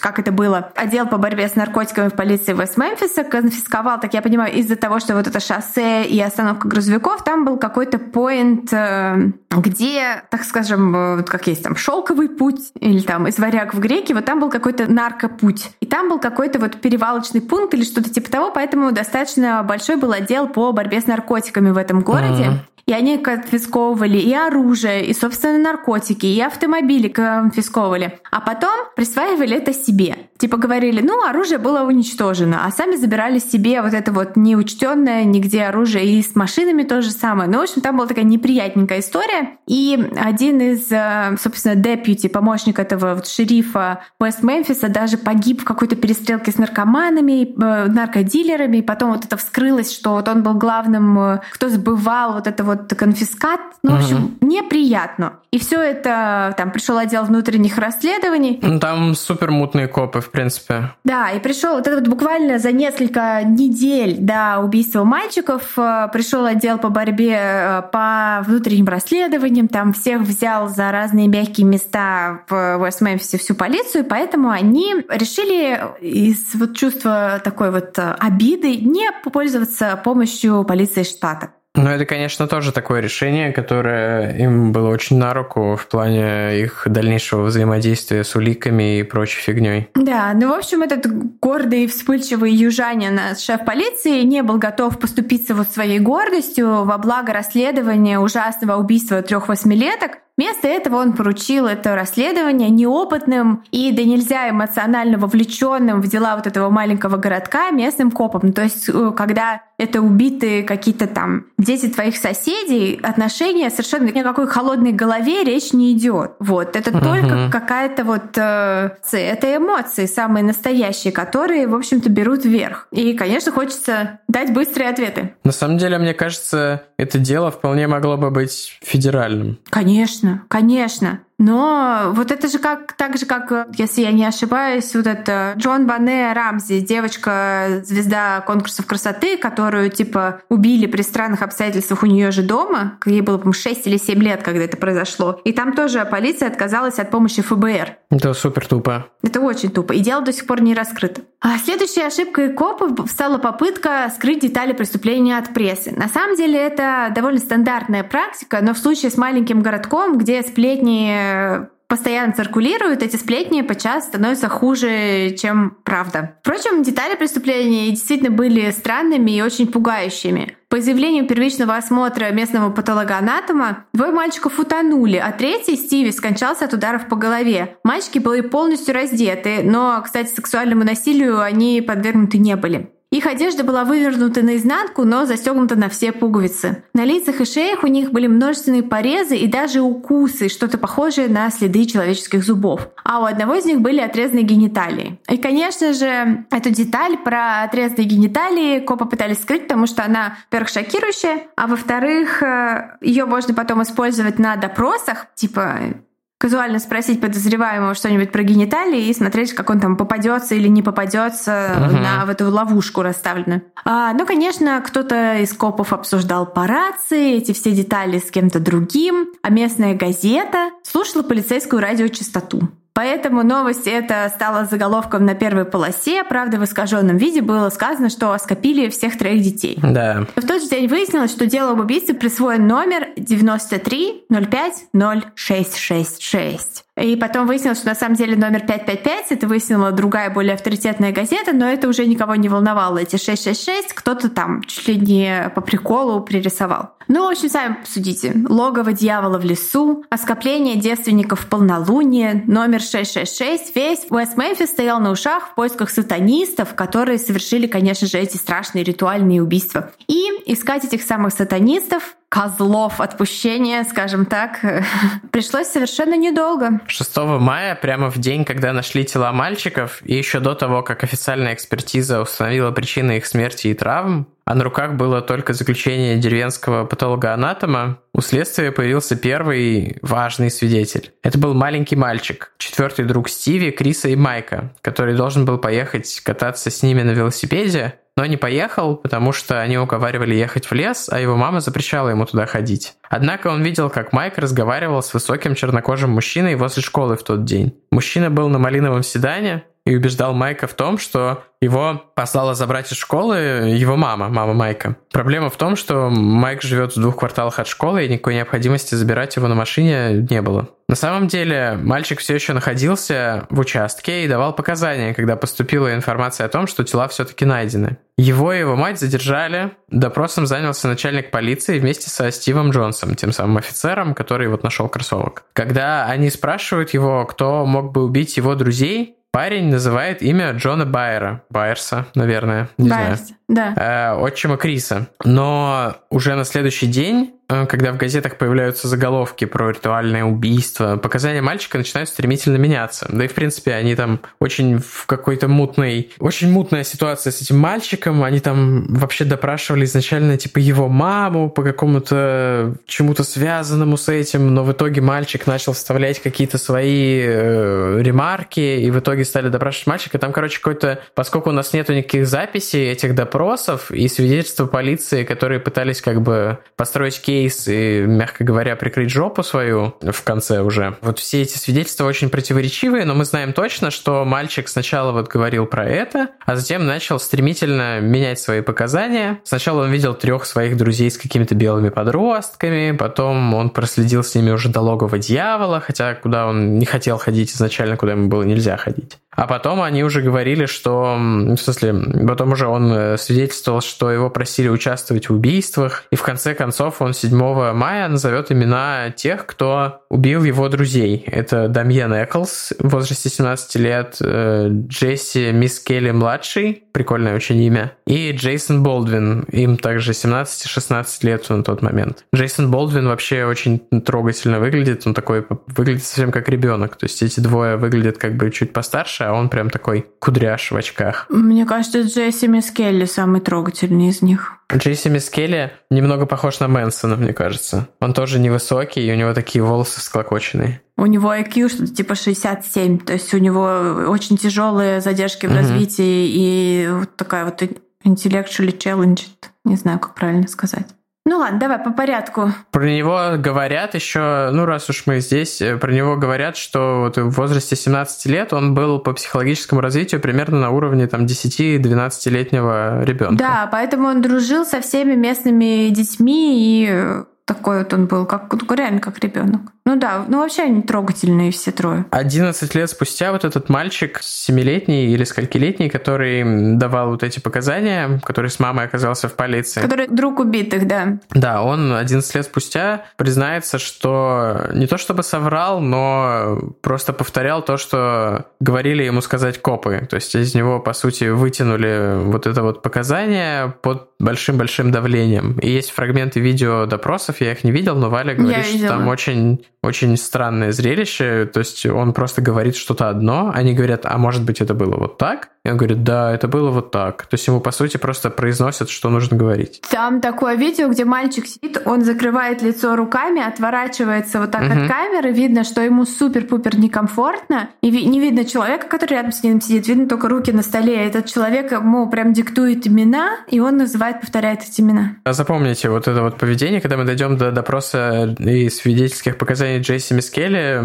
как это было, отдел по борьбе с наркотиками в полиции Вест-Мемфиса конфисковал, так я понимаю, из-за того, что вот это шоссе и остановка грузовиков, там был какой-то поинт, э, где, так скажем, э, вот как есть там шелковый путь или там из варяг в греки, вот там был какой-то наркопуть. И там был какой-то вот перевалочный пункт или что-то типа того, поэтому достаточно большой был отдел по борьбе с наркотиками в этом городе. Uh-huh. И они конфисковывали и оружие, и, собственно, наркотики, и автомобили конфисковывали. А потом присваивали это себе. Типа говорили, ну, оружие было уничтожено, а сами забирали себе вот это вот неучтенное нигде оружие. И с машинами то же самое. Ну, в общем, там была такая неприятненькая история. И один из, э, собственно, депьюти, помощник этого вот шерифа Уэст Мемфиса, даже погиб в какой-то перестрелке с наркоманами, э, наркодилерами. И потом вот это вскрылось, что вот он был главным, э, кто сбывал вот это вот вот конфискат. Ну, в общем, неприятно. И все это, там пришел отдел внутренних расследований. Ну, там супер мутные копы, в принципе. Да, и пришел вот это вот буквально за несколько недель до убийства мальчиков э, пришел отдел по борьбе э, по внутренним расследованиям, там всех взял за разные мягкие места в Уэст-Мемфисе всю полицию, поэтому они решили из вот чувства такой вот э, обиды не пользоваться помощью полиции штата. Ну, это, конечно, тоже такое решение, которое им было очень на руку в плане их дальнейшего взаимодействия с уликами и прочей фигней. Да, ну, в общем, этот гордый и вспыльчивый южанин, шеф полиции, не был готов поступиться вот своей гордостью во благо расследования ужасного убийства трех восьмилеток, Вместо этого он поручил это расследование неопытным и да нельзя эмоционально вовлеченным в дела вот этого маленького городка местным копам. То есть, э, когда это убитые какие-то там дети твоих соседей, отношения совершенно ни о какой холодной голове речь не идет. Вот. Это uh-huh. только какая-то вот... Э, это эмоции самые настоящие, которые, в общем-то, берут вверх. И, конечно, хочется дать быстрые ответы. На самом деле, мне кажется, это дело вполне могло бы быть федеральным. Конечно конечно, конечно. Но вот это же как так же, как, если я не ошибаюсь, вот это Джон Бане Рамзи, девочка, звезда конкурсов красоты, которую, типа, убили при странных обстоятельствах у нее же дома. Ей было, по-моему, 6 или 7 лет, когда это произошло. И там тоже полиция отказалась от помощи ФБР. Это супер тупо. Это очень тупо. И дело до сих пор не раскрыто. А следующей ошибкой копов стала попытка скрыть детали преступления от прессы. На самом деле это довольно стандартная практика, но в случае с маленьким городком, где сплетни постоянно циркулируют, эти сплетни подчас становятся хуже, чем правда. Впрочем, детали преступления действительно были странными и очень пугающими. По заявлению первичного осмотра местного патологоанатома, двое мальчиков утонули, а третий, Стиви, скончался от ударов по голове. Мальчики были полностью раздеты, но, кстати, сексуальному насилию они подвергнуты не были. Их одежда была вывернута наизнанку, но застегнута на все пуговицы. На лицах и шеях у них были множественные порезы и даже укусы, что-то похожее на следы человеческих зубов. А у одного из них были отрезанные гениталии. И, конечно же, эту деталь про отрезанные гениталии копы пытались скрыть, потому что она, во-первых, шокирующая, а во-вторых, э, ее можно потом использовать на допросах, типа казуально спросить подозреваемого что-нибудь про гениталии и смотреть, как он там попадется или не попадется угу. на в эту ловушку расставленную. А, ну, конечно, кто-то из копов обсуждал по рации эти все детали с кем-то другим, а местная газета слушала полицейскую радиочастоту. Поэтому новость это стала заголовком на первой полосе. Правда, в искаженном виде было сказано, что оскопили всех троих детей. Да. В тот же день выяснилось, что дело об убийстве присвоен номер 93 05 0666. И потом выяснилось, что на самом деле номер 555 это выяснила другая, более авторитетная газета, но это уже никого не волновало. Эти 666 кто-то там чуть ли не по приколу пририсовал. Ну, в общем, сами посудите. Логово дьявола в лесу, оскопление девственников в полнолуние, номер 666. Весь Уэст Мемфис стоял на ушах в поисках сатанистов, которые совершили, конечно же, эти страшные ритуальные убийства. И искать этих самых сатанистов козлов отпущения, скажем так, пришлось совершенно недолго. 6 мая, прямо в день, когда нашли тела мальчиков, и еще до того, как официальная экспертиза установила причины их смерти и травм, а на руках было только заключение деревенского патологоанатома, у следствия появился первый важный свидетель. Это был маленький мальчик, четвертый друг Стиви, Криса и Майка, который должен был поехать кататься с ними на велосипеде, но не поехал, потому что они уговаривали ехать в лес, а его мама запрещала ему туда ходить. Однако он видел, как Майк разговаривал с высоким чернокожим мужчиной возле школы в тот день. Мужчина был на малиновом седане, и убеждал Майка в том, что его послала забрать из школы его мама, мама Майка. Проблема в том, что Майк живет в двух кварталах от школы, и никакой необходимости забирать его на машине не было. На самом деле, мальчик все еще находился в участке и давал показания, когда поступила информация о том, что тела все-таки найдены. Его и его мать задержали. Допросом занялся начальник полиции вместе со Стивом Джонсом, тем самым офицером, который вот нашел кроссовок. Когда они спрашивают его, кто мог бы убить его друзей, Парень называет имя Джона Байера. Байерса, наверное. Не Байерс, знаю. да. Э, отчима Криса. Но уже на следующий день когда в газетах появляются заголовки про ритуальное убийство, показания мальчика начинают стремительно меняться. Да и, в принципе, они там очень в какой-то мутной... Очень мутная ситуация с этим мальчиком. Они там вообще допрашивали изначально, типа, его маму по какому-то чему-то связанному с этим, но в итоге мальчик начал вставлять какие-то свои э, ремарки, и в итоге стали допрашивать мальчика. Там, короче, какой-то... Поскольку у нас нету никаких записей этих допросов и свидетельства полиции, которые пытались как бы построить кейс кейс и, мягко говоря, прикрыть жопу свою в конце уже. Вот все эти свидетельства очень противоречивые, но мы знаем точно, что мальчик сначала вот говорил про это, а затем начал стремительно менять свои показания. Сначала он видел трех своих друзей с какими-то белыми подростками, потом он проследил с ними уже до логова дьявола, хотя куда он не хотел ходить изначально, куда ему было нельзя ходить. А потом они уже говорили, что... В смысле, потом уже он э, свидетельствовал, что его просили участвовать в убийствах. И в конце концов он 7 мая назовет имена тех, кто убил его друзей. Это Дамьен Эклс в возрасте 17 лет, э, Джесси Мисс Келли младший, прикольное очень имя, и Джейсон Болдвин, им также 17-16 лет на тот момент. Джейсон Болдвин вообще очень трогательно выглядит, он такой выглядит совсем как ребенок. То есть эти двое выглядят как бы чуть постарше, а он прям такой кудряш в очках. Мне кажется, Джесси Мискелли самый трогательный из них. Джейси Мискелли немного похож на Мэнсона, мне кажется. Он тоже невысокий, и у него такие волосы склокоченные. У него IQ что-то типа 67, то есть у него очень тяжелые задержки в mm-hmm. развитии и вот такая вот intellectually challenged, не знаю, как правильно сказать. Ну ладно, давай по порядку. Про него говорят еще, ну раз уж мы здесь, э, про него говорят, что вот в возрасте 17 лет он был по психологическому развитию примерно на уровне там 10-12-летнего ребенка. Да, поэтому он дружил со всеми местными детьми и такой вот он был, как реально как ребенок. Ну да, ну вообще они трогательные все трое. 11 лет спустя вот этот мальчик, семилетний или сколькилетний, который давал вот эти показания, который с мамой оказался в полиции. Который друг убитых, да. Да, он 11 лет спустя признается, что не то чтобы соврал, но просто повторял то, что говорили ему сказать копы. То есть из него, по сути, вытянули вот это вот показание под большим-большим давлением. И есть фрагменты видео допросов, я их не видел, но Валя говорит, что там очень очень странное зрелище. То есть он просто говорит что-то одно, они говорят, а может быть это было вот так, И он говорит, да, это было вот так. То есть ему, по сути, просто произносят, что нужно говорить. Там такое видео, где мальчик сидит, он закрывает лицо руками, отворачивается вот так угу. от камеры, видно, что ему супер-пупер некомфортно, и не видно человека, который рядом с ним сидит, видно только руки на столе. Этот человек ему прям диктует имена, и он называет, повторяет эти имена. А запомните вот это вот поведение, когда мы дойдем до допроса и свидетельских показаний Джейси Мискелли,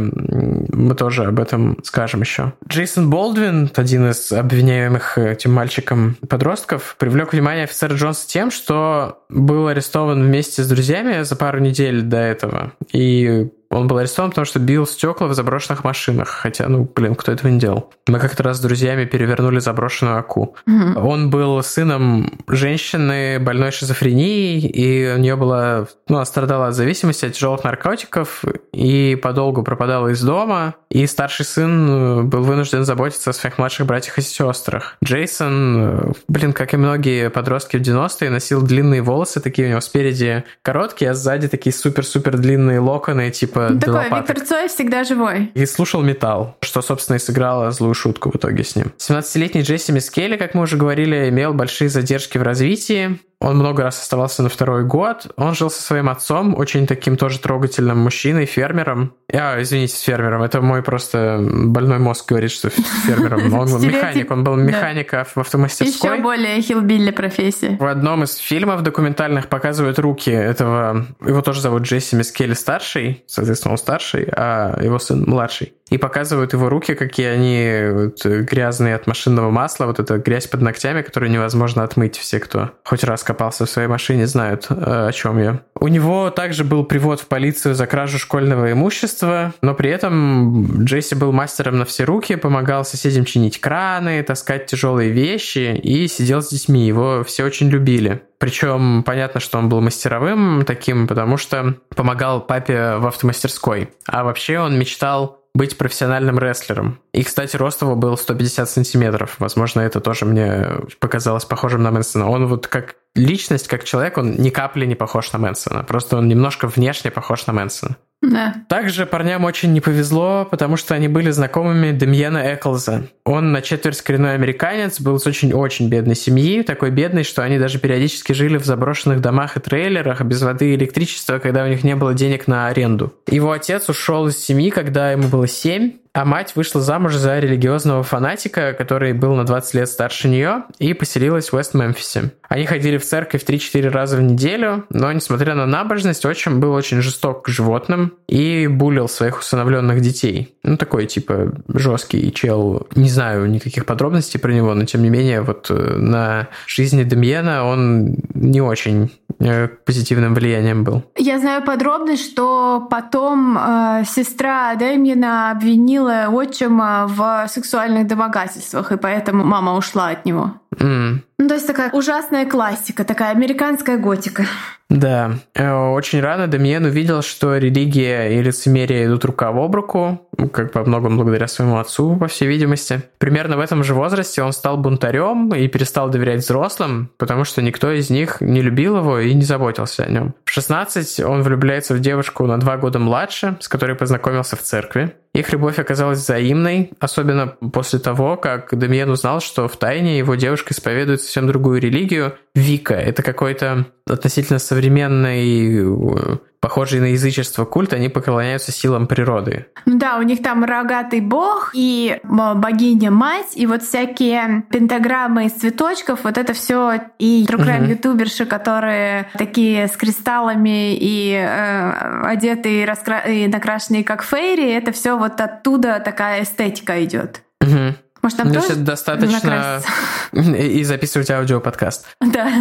мы тоже об этом скажем еще. Джейсон Болдвин, один из обвиняемых этим мальчиком подростков, привлек внимание офицера Джонса тем, что был арестован вместе с друзьями за пару недель до этого. И он был арестован, потому что бил стекла в заброшенных машинах. Хотя, ну, блин, кто этого не делал? Мы как-то раз с друзьями перевернули заброшенную АКУ. Mm-hmm. Он был сыном женщины, больной шизофренией, и у нее была, ну, она страдала от зависимости от тяжелых наркотиков, и подолгу пропадала из дома, и старший сын э, был вынужден заботиться о своих младших братьях и сестрах. Джейсон, э, блин, как и многие подростки в 90-е, носил длинные волосы, такие у него спереди короткие, а сзади такие супер-супер длинные локоны, типа ну, такой Виктор Цой всегда живой. И слушал металл, что, собственно, и сыграло злую шутку в итоге с ним. 17-летний Джесси Мискелли, как мы уже говорили, имел большие задержки в развитии. Он много раз оставался на второй год. Он жил со своим отцом, очень таким тоже трогательным мужчиной, фермером. А, извините, с фермером. Это мой просто больной мозг говорит, что фермером. Он был механик, он был механик в автомастерской. Еще более хилбилли профессия. В одном из фильмов документальных показывают руки этого... Его тоже зовут Джесси Мискелли старший, соответственно, он старший, а его сын младший и показывают его руки, какие они вот, грязные от машинного масла, вот эта грязь под ногтями, которую невозможно отмыть. Все, кто хоть раз копался в своей машине, знают, э, о чем я. У него также был привод в полицию за кражу школьного имущества, но при этом Джесси был мастером на все руки, помогал соседям чинить краны, таскать тяжелые вещи и сидел с детьми. Его все очень любили. Причем понятно, что он был мастеровым таким, потому что помогал папе в автомастерской. А вообще он мечтал быть профессиональным рестлером. И, кстати, рост его был 150 сантиметров. Возможно, это тоже мне показалось похожим на Мэнсона. Он вот как личность, как человек, он ни капли не похож на Мэнсона. Просто он немножко внешне похож на Мэнсона. Да. Также парням очень не повезло, потому что они были знакомыми Демьена Эклза. Он на четверть коренной американец, был из очень-очень бедной семьи, такой бедной, что они даже периодически жили в заброшенных домах и трейлерах без воды и электричества, когда у них не было денег на аренду. Его отец ушел из семьи, когда ему было семь, а мать вышла замуж за религиозного фанатика, который был на 20 лет старше нее, и поселилась в Вест-Мемфисе. Они ходили в церковь 3-4 раза в неделю, но, несмотря на набожность, отчим был очень жесток к животным и булил своих усыновленных детей. Ну, такой, типа, жесткий чел. Не знаю никаких подробностей про него, но, тем не менее, вот э, на жизни Демьена он не очень э, позитивным влиянием был. Я знаю подробность, что потом э, сестра Демьена обвинила обвинила отчима в сексуальных домогательствах, и поэтому мама ушла от него. Mm. Ну, то есть такая ужасная классика, такая американская готика. Да. Э, очень рано Демьен увидел, что религия и лицемерие идут рука об руку, как по многом благодаря своему отцу, по всей видимости. Примерно в этом же возрасте он стал бунтарем и перестал доверять взрослым, потому что никто из них не любил его и не заботился о нем. В 16 он влюбляется в девушку на два года младше, с которой познакомился в церкви. Их любовь оказалась взаимной, особенно после того, как Демьен узнал, что в тайне его девушка исповедует совсем другую религию. Викка — это какой-то относительно современный похожий на язычество культ, они поклоняются силам природы. Ну да, у них там рогатый бог и богиня-мать, и вот всякие пентаграммы из цветочков, вот это все и true crime ютуберши, которые такие с кристаллами и э, одетые раскра... и накрашенные как фейри, это все вот оттуда такая эстетика идет. Угу. Может, нам тоже достаточно и записывать аудиоподкаст. Да.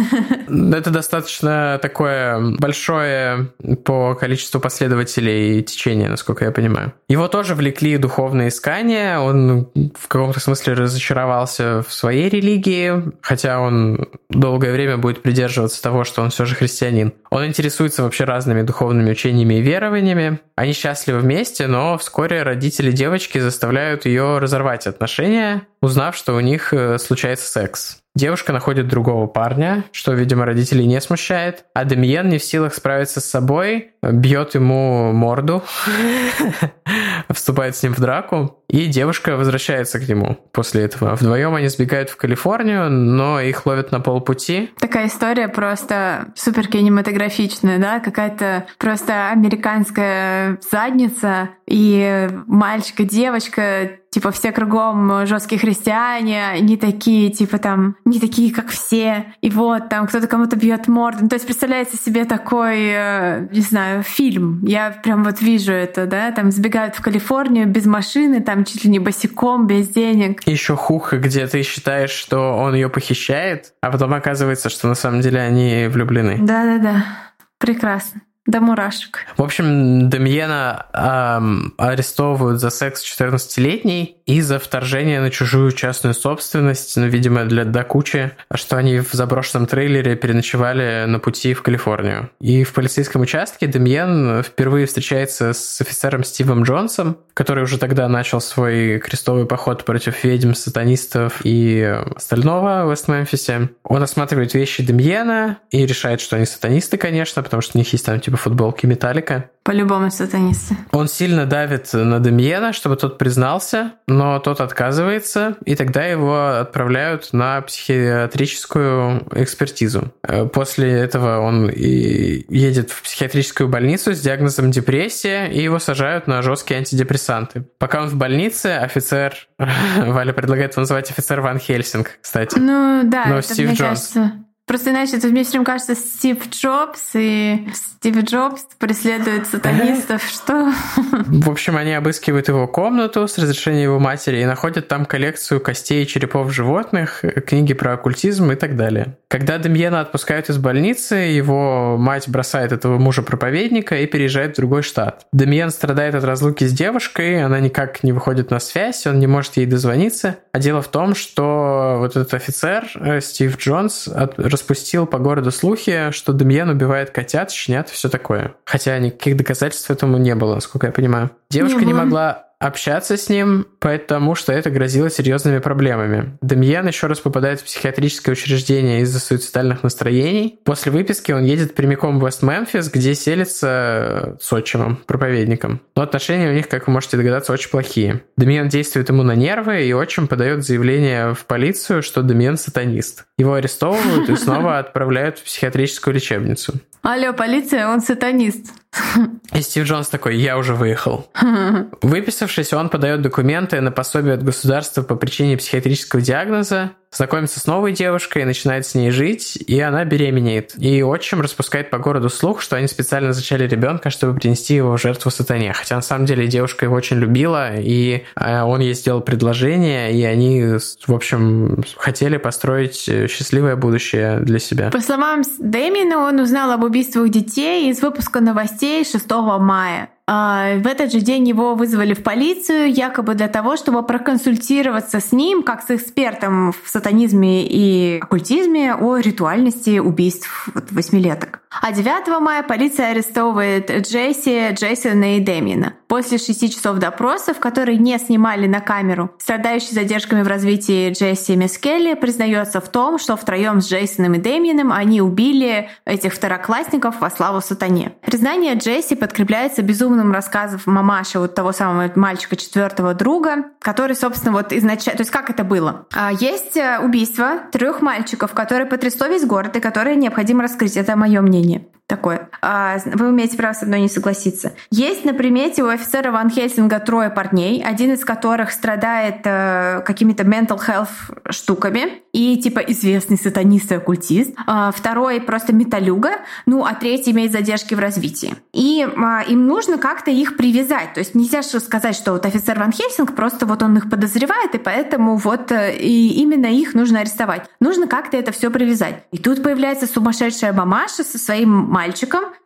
Это достаточно такое большое по количеству последователей течение, насколько я понимаю. Его тоже влекли духовные искания, он в каком-то смысле разочаровался в своей религии, хотя он долгое время будет придерживаться того, что он все же христианин. Он интересуется вообще разными духовными учениями и верованиями. Они счастливы вместе, но вскоре родители девочки заставляют ее разорвать отношения, узнав, что у них э, случается секс. Девушка находит другого парня, что, видимо, родителей не смущает, а Демьен не в силах справиться с собой, бьет ему морду, вступает с ним в драку, И девушка возвращается к нему после этого. Вдвоем они сбегают в Калифорнию, но их ловят на полпути. Такая история просто супер кинематографичная, да? Какая-то просто американская задница, и мальчик и девочка типа все кругом жесткие христиане, не такие, типа там, не такие, как все, и вот там кто-то кому-то бьет морду. Ну, то есть представляете себе такой, э, не знаю, фильм. Я прям вот вижу это, да, там сбегают в Калифорнию без машины, там чуть ли не босиком, без денег. Еще хуха, где ты считаешь, что он ее похищает, а потом оказывается, что на самом деле они влюблены. Да-да-да, прекрасно. До мурашек. В общем, Демьена эм, арестовывают за секс 14-летней и за вторжение на чужую частную собственность, ну, видимо, для докучи, что они в заброшенном трейлере переночевали на пути в Калифорнию. И в полицейском участке Демьен впервые встречается с офицером Стивом Джонсом, который уже тогда начал свой крестовый поход против ведьм, сатанистов и остального в Вест-Мемфисе. Он осматривает вещи Демьена и решает, что они сатанисты, конечно, потому что у них есть там типа футболки Металлика. По-любому сатанисты. Он сильно давит на Демьена, чтобы тот признался, но тот отказывается, и тогда его отправляют на психиатрическую экспертизу. Э, после этого он и едет в психиатрическую больницу с диагнозом депрессия, и его сажают на жесткие антидепрессанты. Пока он в больнице, офицер... Валя предлагает его называть офицер Ван Хельсинг, кстати. Ну да, но это, Стив мне Джонс. Кажется, Просто иначе тут мне все время кажется Стив Джобс, и Стив Джобс преследует сатанистов. Что? В общем, они обыскивают его комнату с разрешения его матери и находят там коллекцию костей и черепов животных, книги про оккультизм и так далее. Когда Демьена отпускают из больницы, его мать бросает этого мужа-проповедника и переезжает в другой штат. Демьен страдает от разлуки с девушкой, она никак не выходит на связь, он не может ей дозвониться. А дело в том, что вот этот офицер, э, Стив Джонс, распустил по городу слухи, что Демьен убивает котят, щенят и все такое. Хотя никаких доказательств этому не было, насколько я понимаю. Девушка не, не могла общаться с ним, потому что это грозило серьезными проблемами. Демьян еще раз попадает в психиатрическое учреждение из-за суицидальных настроений. После выписки он едет прямиком в Вест-Мемфис, где селится с отчимом, проповедником. Но отношения у них, как вы можете догадаться, очень плохие. Демьян действует ему на нервы, и отчим подает заявление в полицию, что Демьян сатанист. Его арестовывают и снова отправляют в психиатрическую лечебницу. Алло, полиция, он сатанист. И Стив Джонс такой, я уже выехал. Выписавшись, он подает документы на пособие от государства по причине психиатрического диагноза, знакомится с новой девушкой, начинает с ней жить, и она беременеет. И отчим распускает по городу слух, что они специально зачали ребенка, чтобы принести его в жертву сатане. Хотя на самом деле девушка его очень любила, и э, он ей сделал предложение, и они, в общем, хотели построить э, счастливое будущее для себя. По словам Дэмина, он узнал об убийствах детей из выпуска новостей 6 мая. А, в этот же день его вызвали в полицию, якобы для того, чтобы проконсультироваться с ним, как с экспертом в сатанизме и оккультизме, о ритуальности убийств восьмилеток. А 9 мая полиция арестовывает Джесси, Джейсона и Дэмина. После шести часов допросов, которые не снимали на камеру, страдающий задержками в развитии Джесси Мискелли признается в том, что втроем с Джейсоном и Дэмином они убили этих второклассников во славу сатане. Признание Джесси подкрепляется безумным рассказом мамаши вот того самого мальчика четвертого друга, который, собственно, вот изначально... То есть как это было? А, есть э, убийство трех мальчиков, которые потрясло весь город и которые необходимо раскрыть. Это мое мнение такое. А, вы имеете право со мной не согласиться. Есть на примете у офицера Ван Хельсинга трое парней, один из которых страдает э, какими-то mental health штуками и типа известный сатанист и оккультист. А, второй просто металюга, ну а третий имеет задержки в развитии. И а, им нужно как-то их привязать. То есть нельзя же сказать, что вот офицер Ван Хельсинг просто вот он их подозревает, и поэтому вот э, и именно их нужно арестовать. Нужно как-то это все привязать. И тут появляется сумасшедшая мамаша со своим мальчиком,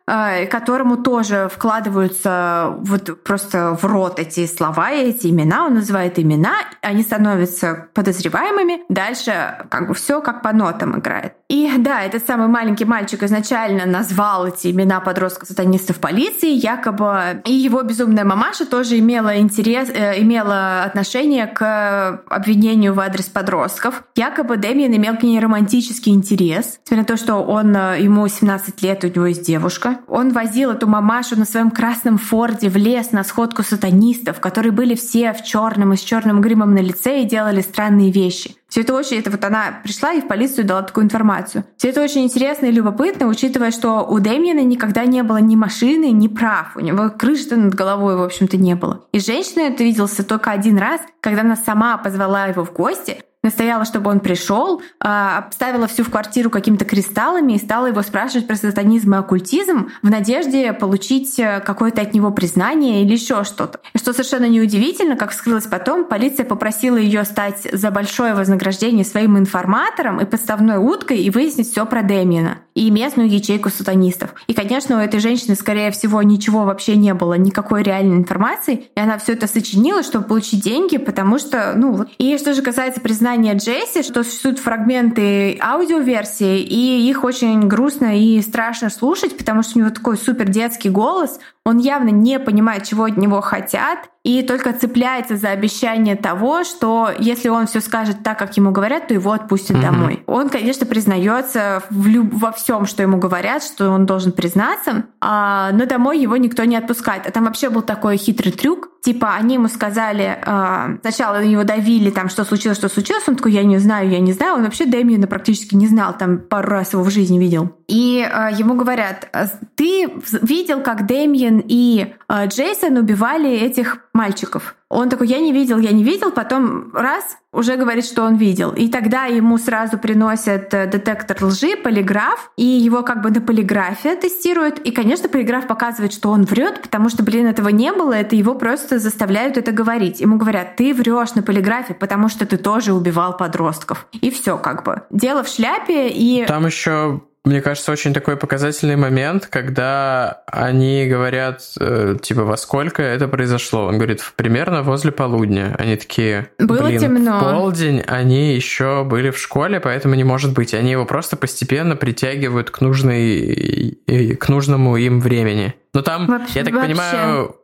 э, которому тоже вкладываются вот просто в рот эти слова и эти имена. Он называет имена, они становятся подозреваемыми. Дальше как бы все как по нотам играет. И да, этот самый маленький мальчик изначально назвал эти имена подростков-сатанистов полиции, якобы и его безумная мамаша тоже имела интерес, э, имела отношение к обвинению в адрес подростков. Якобы Дэмиен имел к ней романтический интерес, несмотря на то, что он, э, ему 17 лет, у него есть девушка. Он возил эту мамашу на своем красном форде в лес на сходку сатанистов, которые были все в черном и с черным гримом на лице и делали странные вещи. Все это очень, это вот она пришла и в полицию дала такую информацию. Все это очень интересно и любопытно, учитывая, что у Дэмиена никогда не было ни машины, ни прав. У него крыши над головой, в общем-то, не было. И женщина это виделся только один раз, когда она сама позвала его в гости, настояла, чтобы он пришел, а, обставила всю в квартиру какими-то кристаллами и стала его спрашивать про сатанизм и оккультизм в надежде получить э, какое-то от него признание или еще что-то. И что совершенно неудивительно, как вскрылось потом, полиция попросила ее стать за большое вознаграждение своим информатором и подставной уткой и выяснить все про Дэмиена и местную ячейку сатанистов. И, конечно, у этой женщины, скорее всего, ничего вообще не было, никакой реальной информации, и она все это сочинила, чтобы получить деньги, потому что, ну вот. И что же касается признания Джесси, что существуют фрагменты аудиоверсии, и их очень грустно и страшно слушать, потому что у него такой супер детский голос, он явно не понимает, чего от него хотят, и только цепляется за обещание того, что если он все скажет так, как ему говорят, то его отпустят mm-hmm. домой. Он, конечно, признается в люб... во всем, что ему говорят, что он должен признаться, а... но домой его никто не отпускает. А там вообще был такой хитрый трюк. Типа они ему сказали, э, сначала его давили, там, что случилось, что случилось. Он такой, я не знаю, я не знаю. Он вообще Дэмиена практически не знал, там пару раз его в жизни видел. И э, ему говорят, ты видел, как Дэмиен и э, Джейсон убивали этих мальчиков. Он такой, я не видел, я не видел, потом раз, уже говорит, что он видел. И тогда ему сразу приносят э, детектор лжи, полиграф, и его как бы на полиграфе тестируют. И, конечно, полиграф показывает, что он врет, потому что, блин, этого не было, это его просто заставляют это говорить. Ему говорят, ты врешь на полиграфе, потому что ты тоже убивал подростков. И все как бы. Дело в шляпе, и... Там еще мне кажется, очень такой показательный момент, когда они говорят, э, типа, во сколько это произошло. Он говорит, примерно возле полудня. Они такие, Было блин, темно. в полдень они еще были в школе, поэтому не может быть. Они его просто постепенно притягивают к, нужной, к нужному им времени. Но там, вообще, я так вообще. понимаю,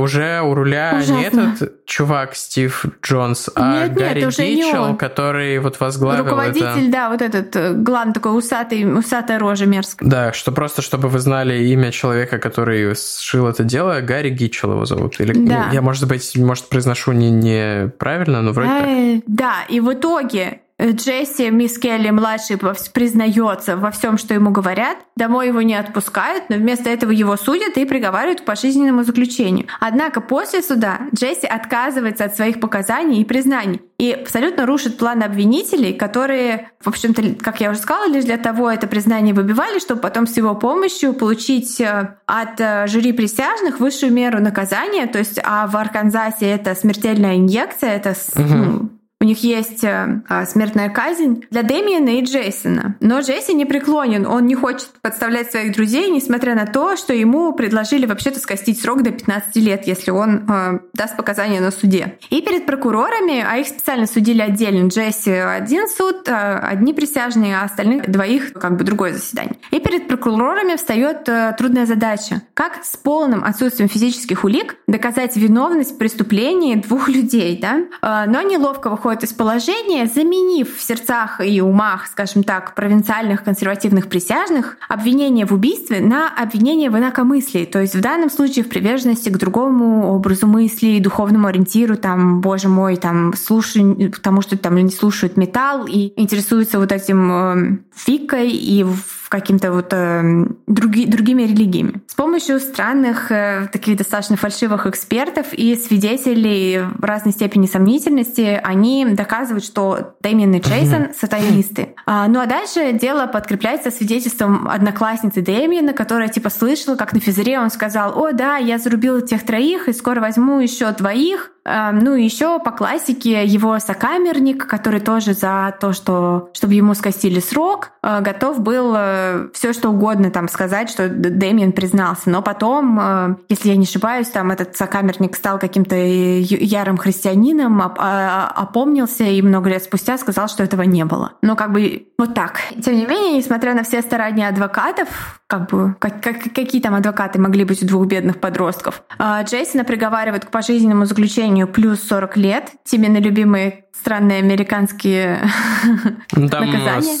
уже у руля Ужасно. не этот чувак Стив Джонс, а нет, Гарри нет, Гитчелл, который вот возглавил Руководитель, это... да, вот этот э, главный такой усатый, усатая рожа мерзкая. Да, что просто, чтобы вы знали имя человека, который сшил это дело, Гарри Гитчелл его зовут. Или, да. Я, может быть, может, произношу не, неправильно, но вроде э, так. Да, и в итоге Джесси, мисс Келли младший признается во всем, что ему говорят. Домой его не отпускают, но вместо этого его судят и приговаривают к пожизненному заключению. Однако после суда Джесси отказывается от своих показаний и признаний и абсолютно рушит план обвинителей, которые, в общем-то, как я уже сказала, лишь для того это признание выбивали, чтобы потом с его помощью получить э, от э, жюри присяжных высшую меру наказания. То есть, а в Арканзасе это смертельная инъекция, это угу. У них есть э, а, смертная казнь для Дэмиена и Джейсона. Но Джейсон не преклонен, он не хочет подставлять своих друзей, несмотря на то, что ему предложили вообще-то скостить срок до 15 лет, если он э, даст показания на суде. И перед прокурорами, а их специально судили отдельно, Джесси один суд, э, одни присяжные, а остальных двоих как бы другое заседание. И перед прокурорами встает э, трудная задача. Как с полным отсутствием физических улик доказать виновность в преступлении двух людей, да? Э, но неловко выходит выходит из положения, заменив в сердцах и умах, скажем так, провинциальных консервативных присяжных обвинение в убийстве на обвинение в инакомыслии, то есть в данном случае в приверженности к другому образу мысли, духовному ориентиру, там, боже мой, там, слушай, тому, что там не слушают металл и интересуются вот этим э, фикой и в каким-то вот э, други, другими религиями. С помощью странных, э, таких достаточно фальшивых экспертов и свидетелей в разной степени сомнительности, они доказывают, что Дэмиен и Джейсон — сатанисты. А, ну а дальше дело подкрепляется свидетельством одноклассницы Дэмиена, которая типа слышала, как на физере он сказал, «О, да, я зарубил тех троих и скоро возьму еще двоих», ну и еще по классике его сокамерник, который тоже за то, что чтобы ему скостили срок, э, готов был э, все что угодно там сказать, что Дэмиен признался. Но потом, э, если я не ошибаюсь, там этот сокамерник стал каким-то ярым христианином, а, опомнился и много лет спустя сказал, что этого не было. Но как бы вот так. Тем не менее, несмотря на все старания адвокатов, как бы, как, как, какие там адвокаты могли быть у двух бедных подростков. А Джейсона приговаривают к пожизненному заключению плюс 40 лет. Тебе на любимые странные американские ну, там наказания.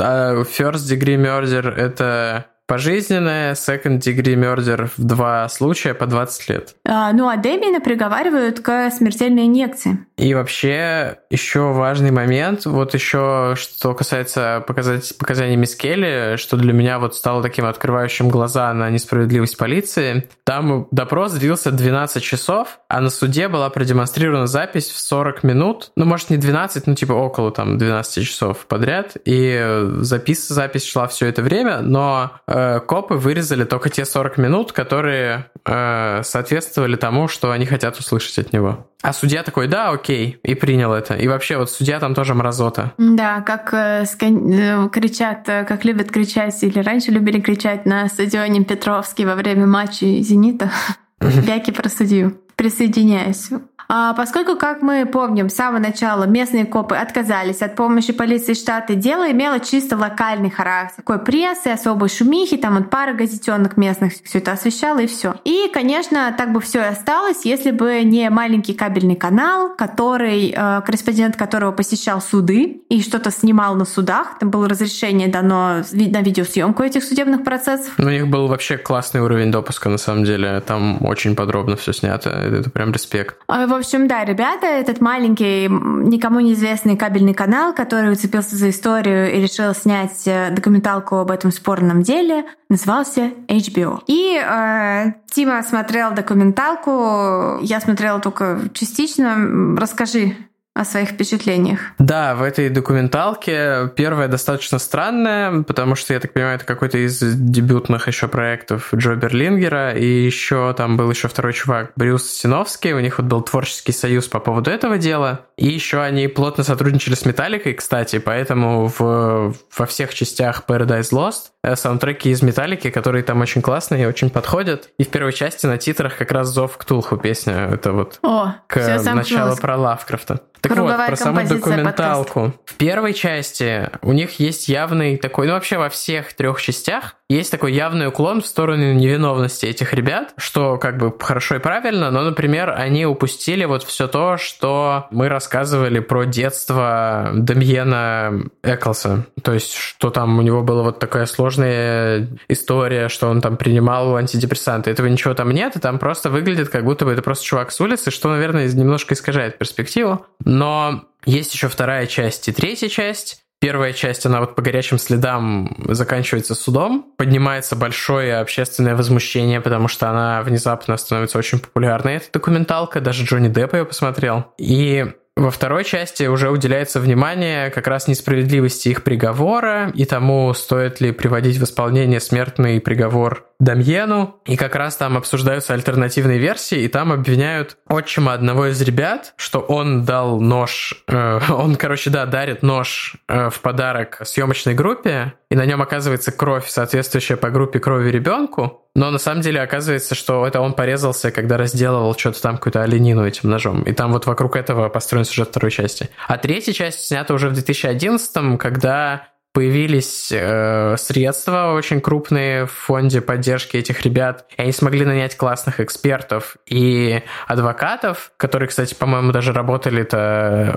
А, first degree murder — это пожизненное, second degree murder в два случая по 20 лет. А, ну а Дэмиена приговаривают к смертельной инъекции. И вообще еще важный момент, вот еще что касается показать, показаний Мисс Келли, что для меня вот стало таким открывающим глаза на несправедливость полиции. Там допрос длился 12 часов, а на суде была продемонстрирована запись в 40 минут, ну может не 12, ну типа около там 12 часов подряд, и запись, запись шла все это время, но э, копы вырезали только те 40 минут, которые э, соответствовали тому, что они хотят услышать от него. А судья такой, да, окей, и принял это. И вообще вот судья там тоже мразота. Да, как э, скан... Э, кричат, как любят кричать, или раньше любили кричать на стадионе Петровский во время матча «Зенита». Бяки про судью. Присоединяюсь. А поскольку, как мы помним, с самого начала местные копы отказались от помощи полиции штата, дело имело чисто локальный характер. Такой прессы, особой шумихи, там от пары газетенок местных все это освещало и все. И, конечно, так бы все и осталось, если бы не маленький кабельный канал, который, э, корреспондент которого посещал суды и что-то снимал на судах. Там было разрешение дано на видеосъемку этих судебных процессов. Ну, у них был вообще классный уровень допуска, на самом деле. Там очень подробно все снято. Это прям респект. А, в общем, да, ребята, этот маленький, никому неизвестный кабельный канал, который уцепился за историю и решил снять э, документалку об этом спорном деле, назывался HBO. И э, Тима смотрел документалку, я смотрела только частично. Расскажи, о своих впечатлениях. Да, в этой документалке первая достаточно странная, потому что, я так понимаю, это какой-то из дебютных еще проектов Джо Берлингера, и еще там был еще второй чувак, Брюс Синовский, у них вот был творческий союз по поводу этого дела, и еще они плотно сотрудничали с Металликой, кстати, поэтому в, во всех частях Paradise Lost саундтреки из Металлики, которые там очень классные и очень подходят. И в первой части на титрах как раз «Зов к Тулху» песня, это вот О, к началу про Лавкрафта. Так вот, про саму документалку. Подкаста. В первой части у них есть явный такой, ну вообще во всех трех частях есть такой явный уклон в сторону невиновности этих ребят, что как бы хорошо и правильно, но, например, они упустили вот все то, что мы рассказывали про детство Демьена Эклса. То есть, что там у него была вот такая сложная история, что он там принимал антидепрессанты. Этого ничего там нет, и там просто выглядит, как будто бы это просто чувак с улицы, что, наверное, немножко искажает перспективу. Но есть еще вторая часть и третья часть, Первая часть, она вот по горячим следам заканчивается судом, поднимается большое общественное возмущение, потому что она внезапно становится очень популярной, эта документалка, даже Джонни Депп ее посмотрел. И во второй части уже уделяется внимание как раз несправедливости их приговора и тому, стоит ли приводить в исполнение смертный приговор Дамьену. И как раз там обсуждаются альтернативные версии, и там обвиняют отчима одного из ребят, что он дал нож, э, он, короче, да, дарит нож э, в подарок съемочной группе, и на нем оказывается кровь, соответствующая по группе крови ребенку, но на самом деле оказывается, что это он порезался, когда разделывал что-то там, какую-то оленину этим ножом. И там вот вокруг этого построен сюжет второй части. А третья часть снята уже в 2011, когда появились э, средства очень крупные в фонде поддержки этих ребят, и они смогли нанять классных экспертов и адвокатов, которые, кстати, по-моему, даже работали-то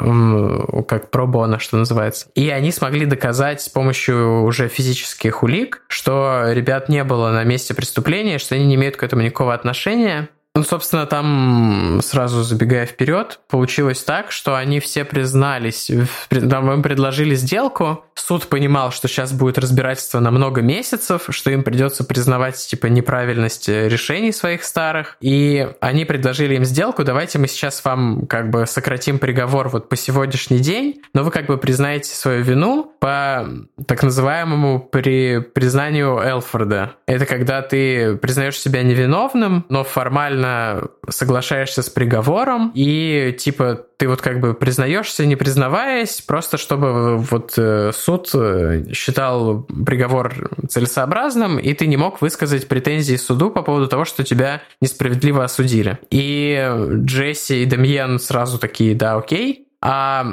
как пробона, что называется. И они смогли доказать с помощью уже физических улик, что ребят не было на месте преступления, что они не имеют к этому никакого отношения, ну, собственно, там, сразу забегая вперед, получилось так, что они все признались, там им предложили сделку, суд понимал, что сейчас будет разбирательство на много месяцев, что им придется признавать, типа, неправильность решений своих старых, и они предложили им сделку, давайте мы сейчас вам, как бы, сократим приговор вот по сегодняшний день, но вы, как бы, признаете свою вину по так называемому при признанию Элфорда. Это когда ты признаешь себя невиновным, но формально добровольно соглашаешься с приговором, и типа ты вот как бы признаешься, не признаваясь, просто чтобы вот э, суд э, считал приговор целесообразным, и ты не мог высказать претензии суду по поводу того, что тебя несправедливо осудили. И Джесси и Демьен сразу такие, да, окей, а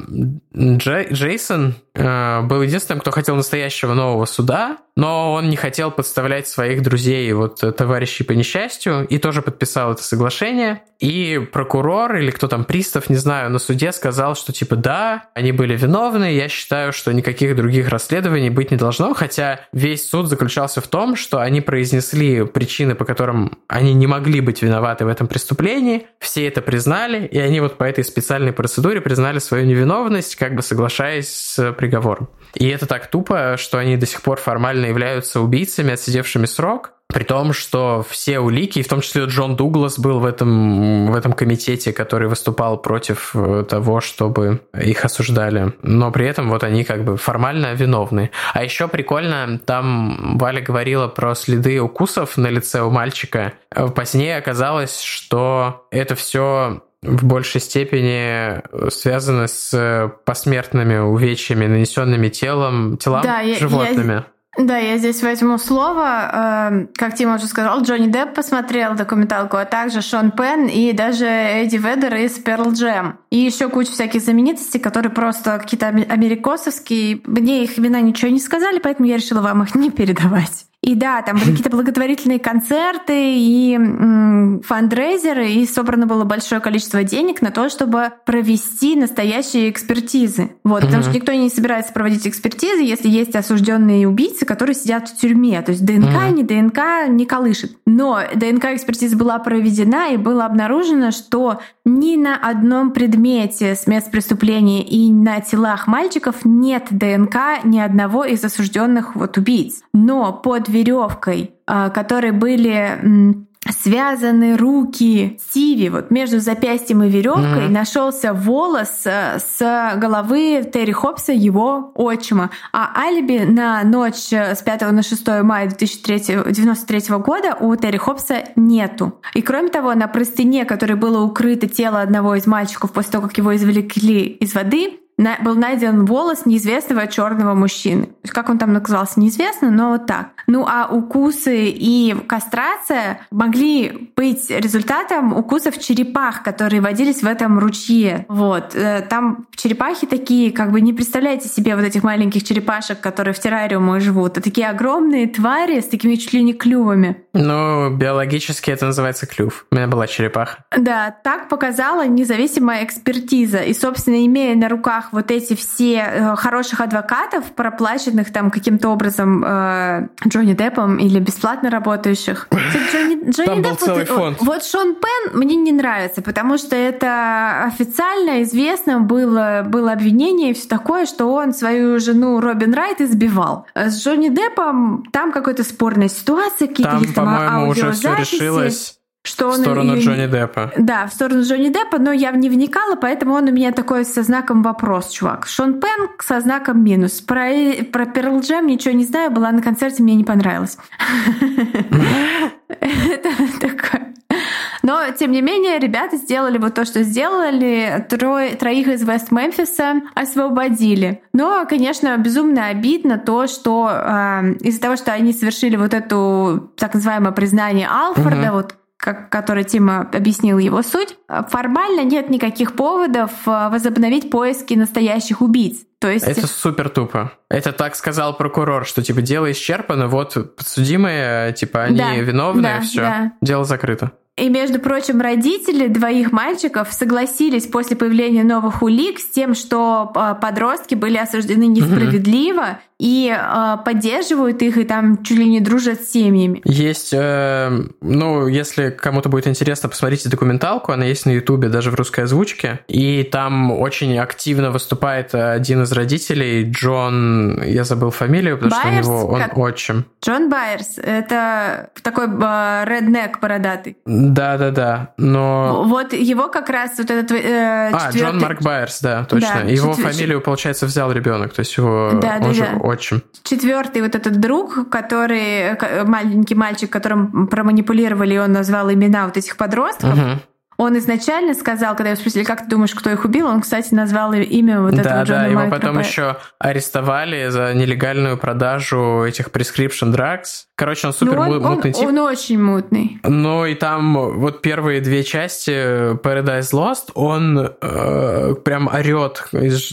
Джей, Джейсон, был единственным, кто хотел настоящего нового суда, но он не хотел подставлять своих друзей, вот товарищей по несчастью, и тоже подписал это соглашение. И прокурор или кто там, пристав, не знаю, на суде сказал, что типа да, они были виновны, я считаю, что никаких других расследований быть не должно, хотя весь суд заключался в том, что они произнесли причины, по которым они не могли быть виноваты в этом преступлении, все это признали, и они вот по этой специальной процедуре признали свою невиновность, как бы соглашаясь с приговором. И это так тупо, что они до сих пор формально являются убийцами, отсидевшими срок, при том, что все улики, в том числе Джон Дуглас был в этом, в этом комитете, который выступал против э, того, чтобы их осуждали. Но при этом вот они как бы формально виновны. А еще прикольно, там Валя говорила про следы укусов на лице у мальчика. Позднее оказалось, что это все в большей степени связано с посмертными увечьями, нанесенными телом, телам да, животными. Я, да, я здесь возьму слово. Эм, как Тима уже сказал, Джонни Депп посмотрел документалку, а также Шон Пен и даже Эдди Ведер из Pearl Jam. И еще куча всяких знаменитостей, которые просто какие-то америкосовские. Мне их имена ничего не сказали, поэтому я решила вам их не передавать. И да, там были какие-то благотворительные концерты и фандрейзеры, и собрано было большое количество денег на то, чтобы провести настоящие экспертизы. Вот, потому что никто не собирается проводить экспертизы, если есть осужденные убийцы, которые сидят в тюрьме. То есть ДНК, не ДНК не колышет. Но ДНК-экспертиза была проведена, и было обнаружено, что ни на одном предмете с мест преступления и на телах мальчиков нет ДНК ни одного из осужденных вот убийц. Но под веревкой, а, которые были связаны руки Стиви, вот между запястьем и веревкой mm-hmm. нашелся волос э, с головы Терри Хопса, его отчима. А алиби на ночь с 5 на 6 мая 1993 года у Терри Хопса нету. И кроме того, на простыне, которой было укрыто тело одного из мальчиков после того, как его извлекли из воды, на, был найден волос неизвестного черного мужчины. Как он там наказался, неизвестно, но вот так. Ну а укусы и кастрация могли быть результатом укусов черепах, которые водились в этом ручье. Вот. Э, там черепахи такие, как бы не представляете себе вот этих маленьких черепашек, которые в террариумах живут, а такие огромные твари с такими чуть ли не клювами. Ну, биологически это называется клюв. У меня была черепаха. Да, так показала независимая экспертиза. И, собственно, имея на руках вот эти все э, хороших адвокатов, проплаченных там каким-то образом э, Джонни Деппом или бесплатно работающих. Джонни, Джонни там Депп, был целый вот, фонд. Вот Шон Пен мне не нравится, потому что это официально известно было, было обвинение и все такое, что он свою жену Робин Райт избивал. С Джонни Деппом там какая-то спорная ситуация, какие-то там, там по-моему, уже все решилось что в сторону ее... Джонни Деппа. Да, в сторону Джонни Деппа, но я не вникала, поэтому он у меня такой со знаком вопрос, чувак. Шон Пен со знаком минус. Про, про Pearl Jam ничего не знаю, была на концерте, мне не понравилось. Это такое. Но, тем не менее, ребята сделали вот то, что сделали. Трое, троих из Вест-Мемфиса освободили. Но, конечно, безумно обидно то, что э, из-за того, что они совершили вот эту так называемое признание Алфорда, угу. вот как, который Тима объяснил его суть, формально нет никаких поводов э, возобновить поиски настоящих убийц. То есть... Это супер тупо. Это так сказал прокурор, что типа дело исчерпано, вот подсудимые, типа они да, виновны, да, все, да. дело закрыто. И, между прочим, родители двоих мальчиков согласились после появления новых улик с тем, что э, подростки были осуждены несправедливо, и э, поддерживают их, и там чуть ли не дружат с семьями. Есть, э, ну, если кому-то будет интересно, посмотрите документалку, она есть на Ютубе, даже в русской озвучке, и там очень активно выступает один из родителей, Джон, я забыл фамилию, потому Байерс, что у него он как... отчим. Джон Байерс, это такой э, реднек бородатый. Да-да-да, но... Вот его как раз вот этот э, А, Джон Марк Байерс, да, точно. Да, его четвер... фамилию, получается, взял ребенок, то есть его... Да, он да, же да отчим. Четвертый вот этот друг, который маленький мальчик, которым проманипулировали, и он назвал имена вот этих подростков. Угу. Он изначально сказал, когда его спросили, как ты думаешь, кто их убил, он, кстати, назвал имя вот этого да, Джона Да, его потом еще арестовали за нелегальную продажу этих prescription drugs. Короче, он супер Ну, он, мутный он, тип. он очень мутный. Ну и там вот первые две части Paradise Lost, он э, прям орет,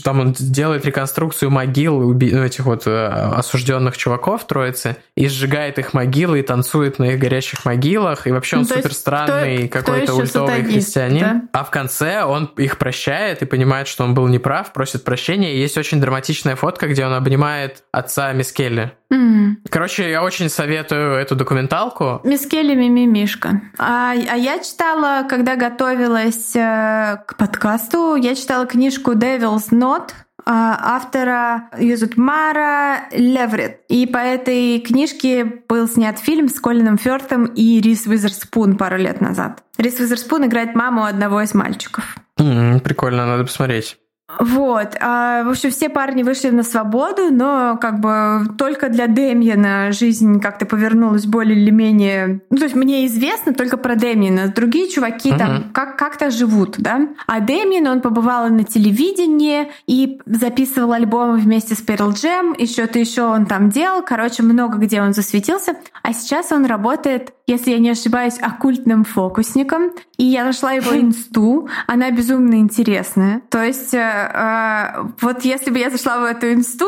там он делает реконструкцию могил уби- ну, этих вот э, осужденных чуваков троицы и сжигает их могилы и танцует на их горящих могилах и вообще он Ну, то есть супер странный кто- какой-то кто ультовый христианин. да? А в конце он их прощает и понимает, что он был неправ, просит прощения. И есть очень драматичная фотка, где он обнимает отца Мискелли. М. Короче, я очень советую эту документалку. Мисс Келли Мимимишка. А, а я читала, когда готовилась э, к подкасту, я читала книжку Devil's Knot э, автора ее зовут Мара Леврит. И по этой книжке был снят фильм с Колином Фёртом и Рис Уизерспун пару лет назад. Рис Уизерспун играет маму одного из мальчиков. М, Прикольно, надо посмотреть. Вот. А, в общем, все парни вышли на свободу, но как бы только для Демьена жизнь как-то повернулась более или менее... Ну, то есть мне известно только про Демьена. Другие чуваки Мгм. там как- как-то живут, да? А Демьен, он побывал и на телевидении и записывал альбомы вместе с Pearl Jam, и что-то еще он там делал. Короче, много где он засветился. А сейчас он работает, если я не ошибаюсь, оккультным фокусником. И я нашла его инсту. Она безумно интересная. То есть, э, э, вот если бы я зашла в эту инсту,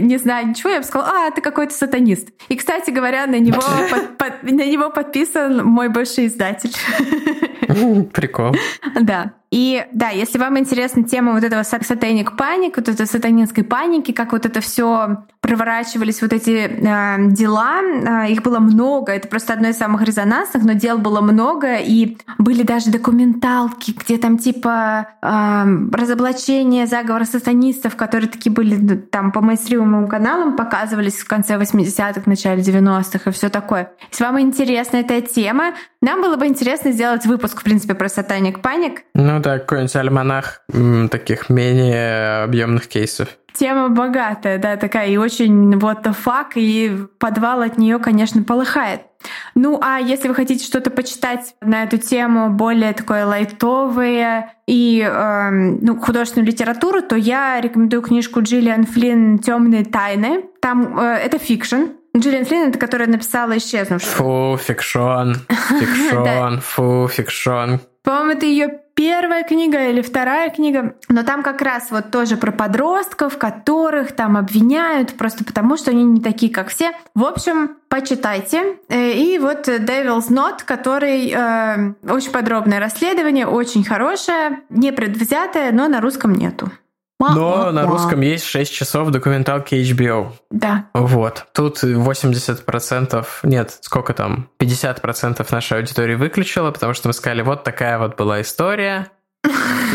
не знаю ничего, я бы сказала, а, ты какой-то сатанист. И, кстати говоря, на него, под- под- на него подписан мой бывший издатель. Прикол. Да. И да, если вам интересна тема вот этого сатаник паник, вот этой сатанинской паники, как вот это все проворачивались вот эти э, дела, э, их было много, это просто одно из самых резонансных, но дел было много, и были даже документалки, где там типа э, разоблачение заговора сатанистов, которые такие были ну, там по мейнстримовым каналам, показывались в конце 80-х, начале 90-х и все такое. Если вам интересна эта тема, нам было бы интересно сделать выпуск, в принципе, про satanic panic, Ну да, какой-нибудь альманах таких менее объемных кейсов. Тема богатая, да, такая и очень what the fuck, и подвал от нее, конечно, полыхает. Ну, а если вы хотите что-то почитать на эту тему, более такое лайтовое и эм, ну, художественную литературу, то я рекомендую книжку Джиллиан Флинн «Темные тайны». Там э, это fiction. Джиллиан Флинн — это которая написала «Исчезнувшую». Фу, фикшон, фикшон, фу, фикшон. По-моему, это ее первая книга или вторая книга, но там как раз вот тоже про подростков, которых там обвиняют просто потому, что они не такие, как все. В общем, почитайте. Э, И вот Devil's Knot, который э, очень подробное расследование, очень хорошее, не предвзятое, но на русском нету. Но на русском есть 6 часов документалки HBO. Да. Вот. Тут 80%, нет, сколько там, 50% нашей аудитории выключила, потому что мы сказали, вот такая вот была история.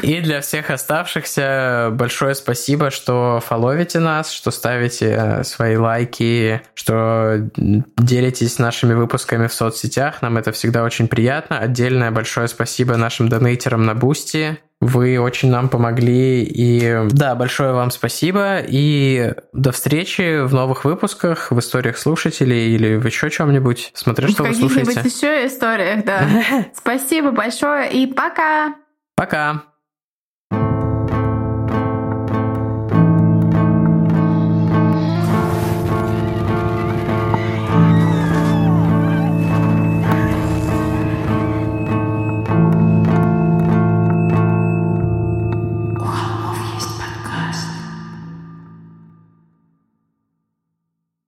И для всех оставшихся большое спасибо, что фоловите нас, что ставите свои лайки, что делитесь нашими выпусками в соцсетях. Нам это всегда очень приятно. Отдельное большое спасибо нашим донейтерам на Бусти. Вы очень нам помогли. И да, большое вам спасибо. И до встречи в новых выпусках, в историях слушателей или в еще чем-нибудь. Смотря что в вы каких-нибудь слушаете. еще историях, да. Спасибо большое и пока! Пока!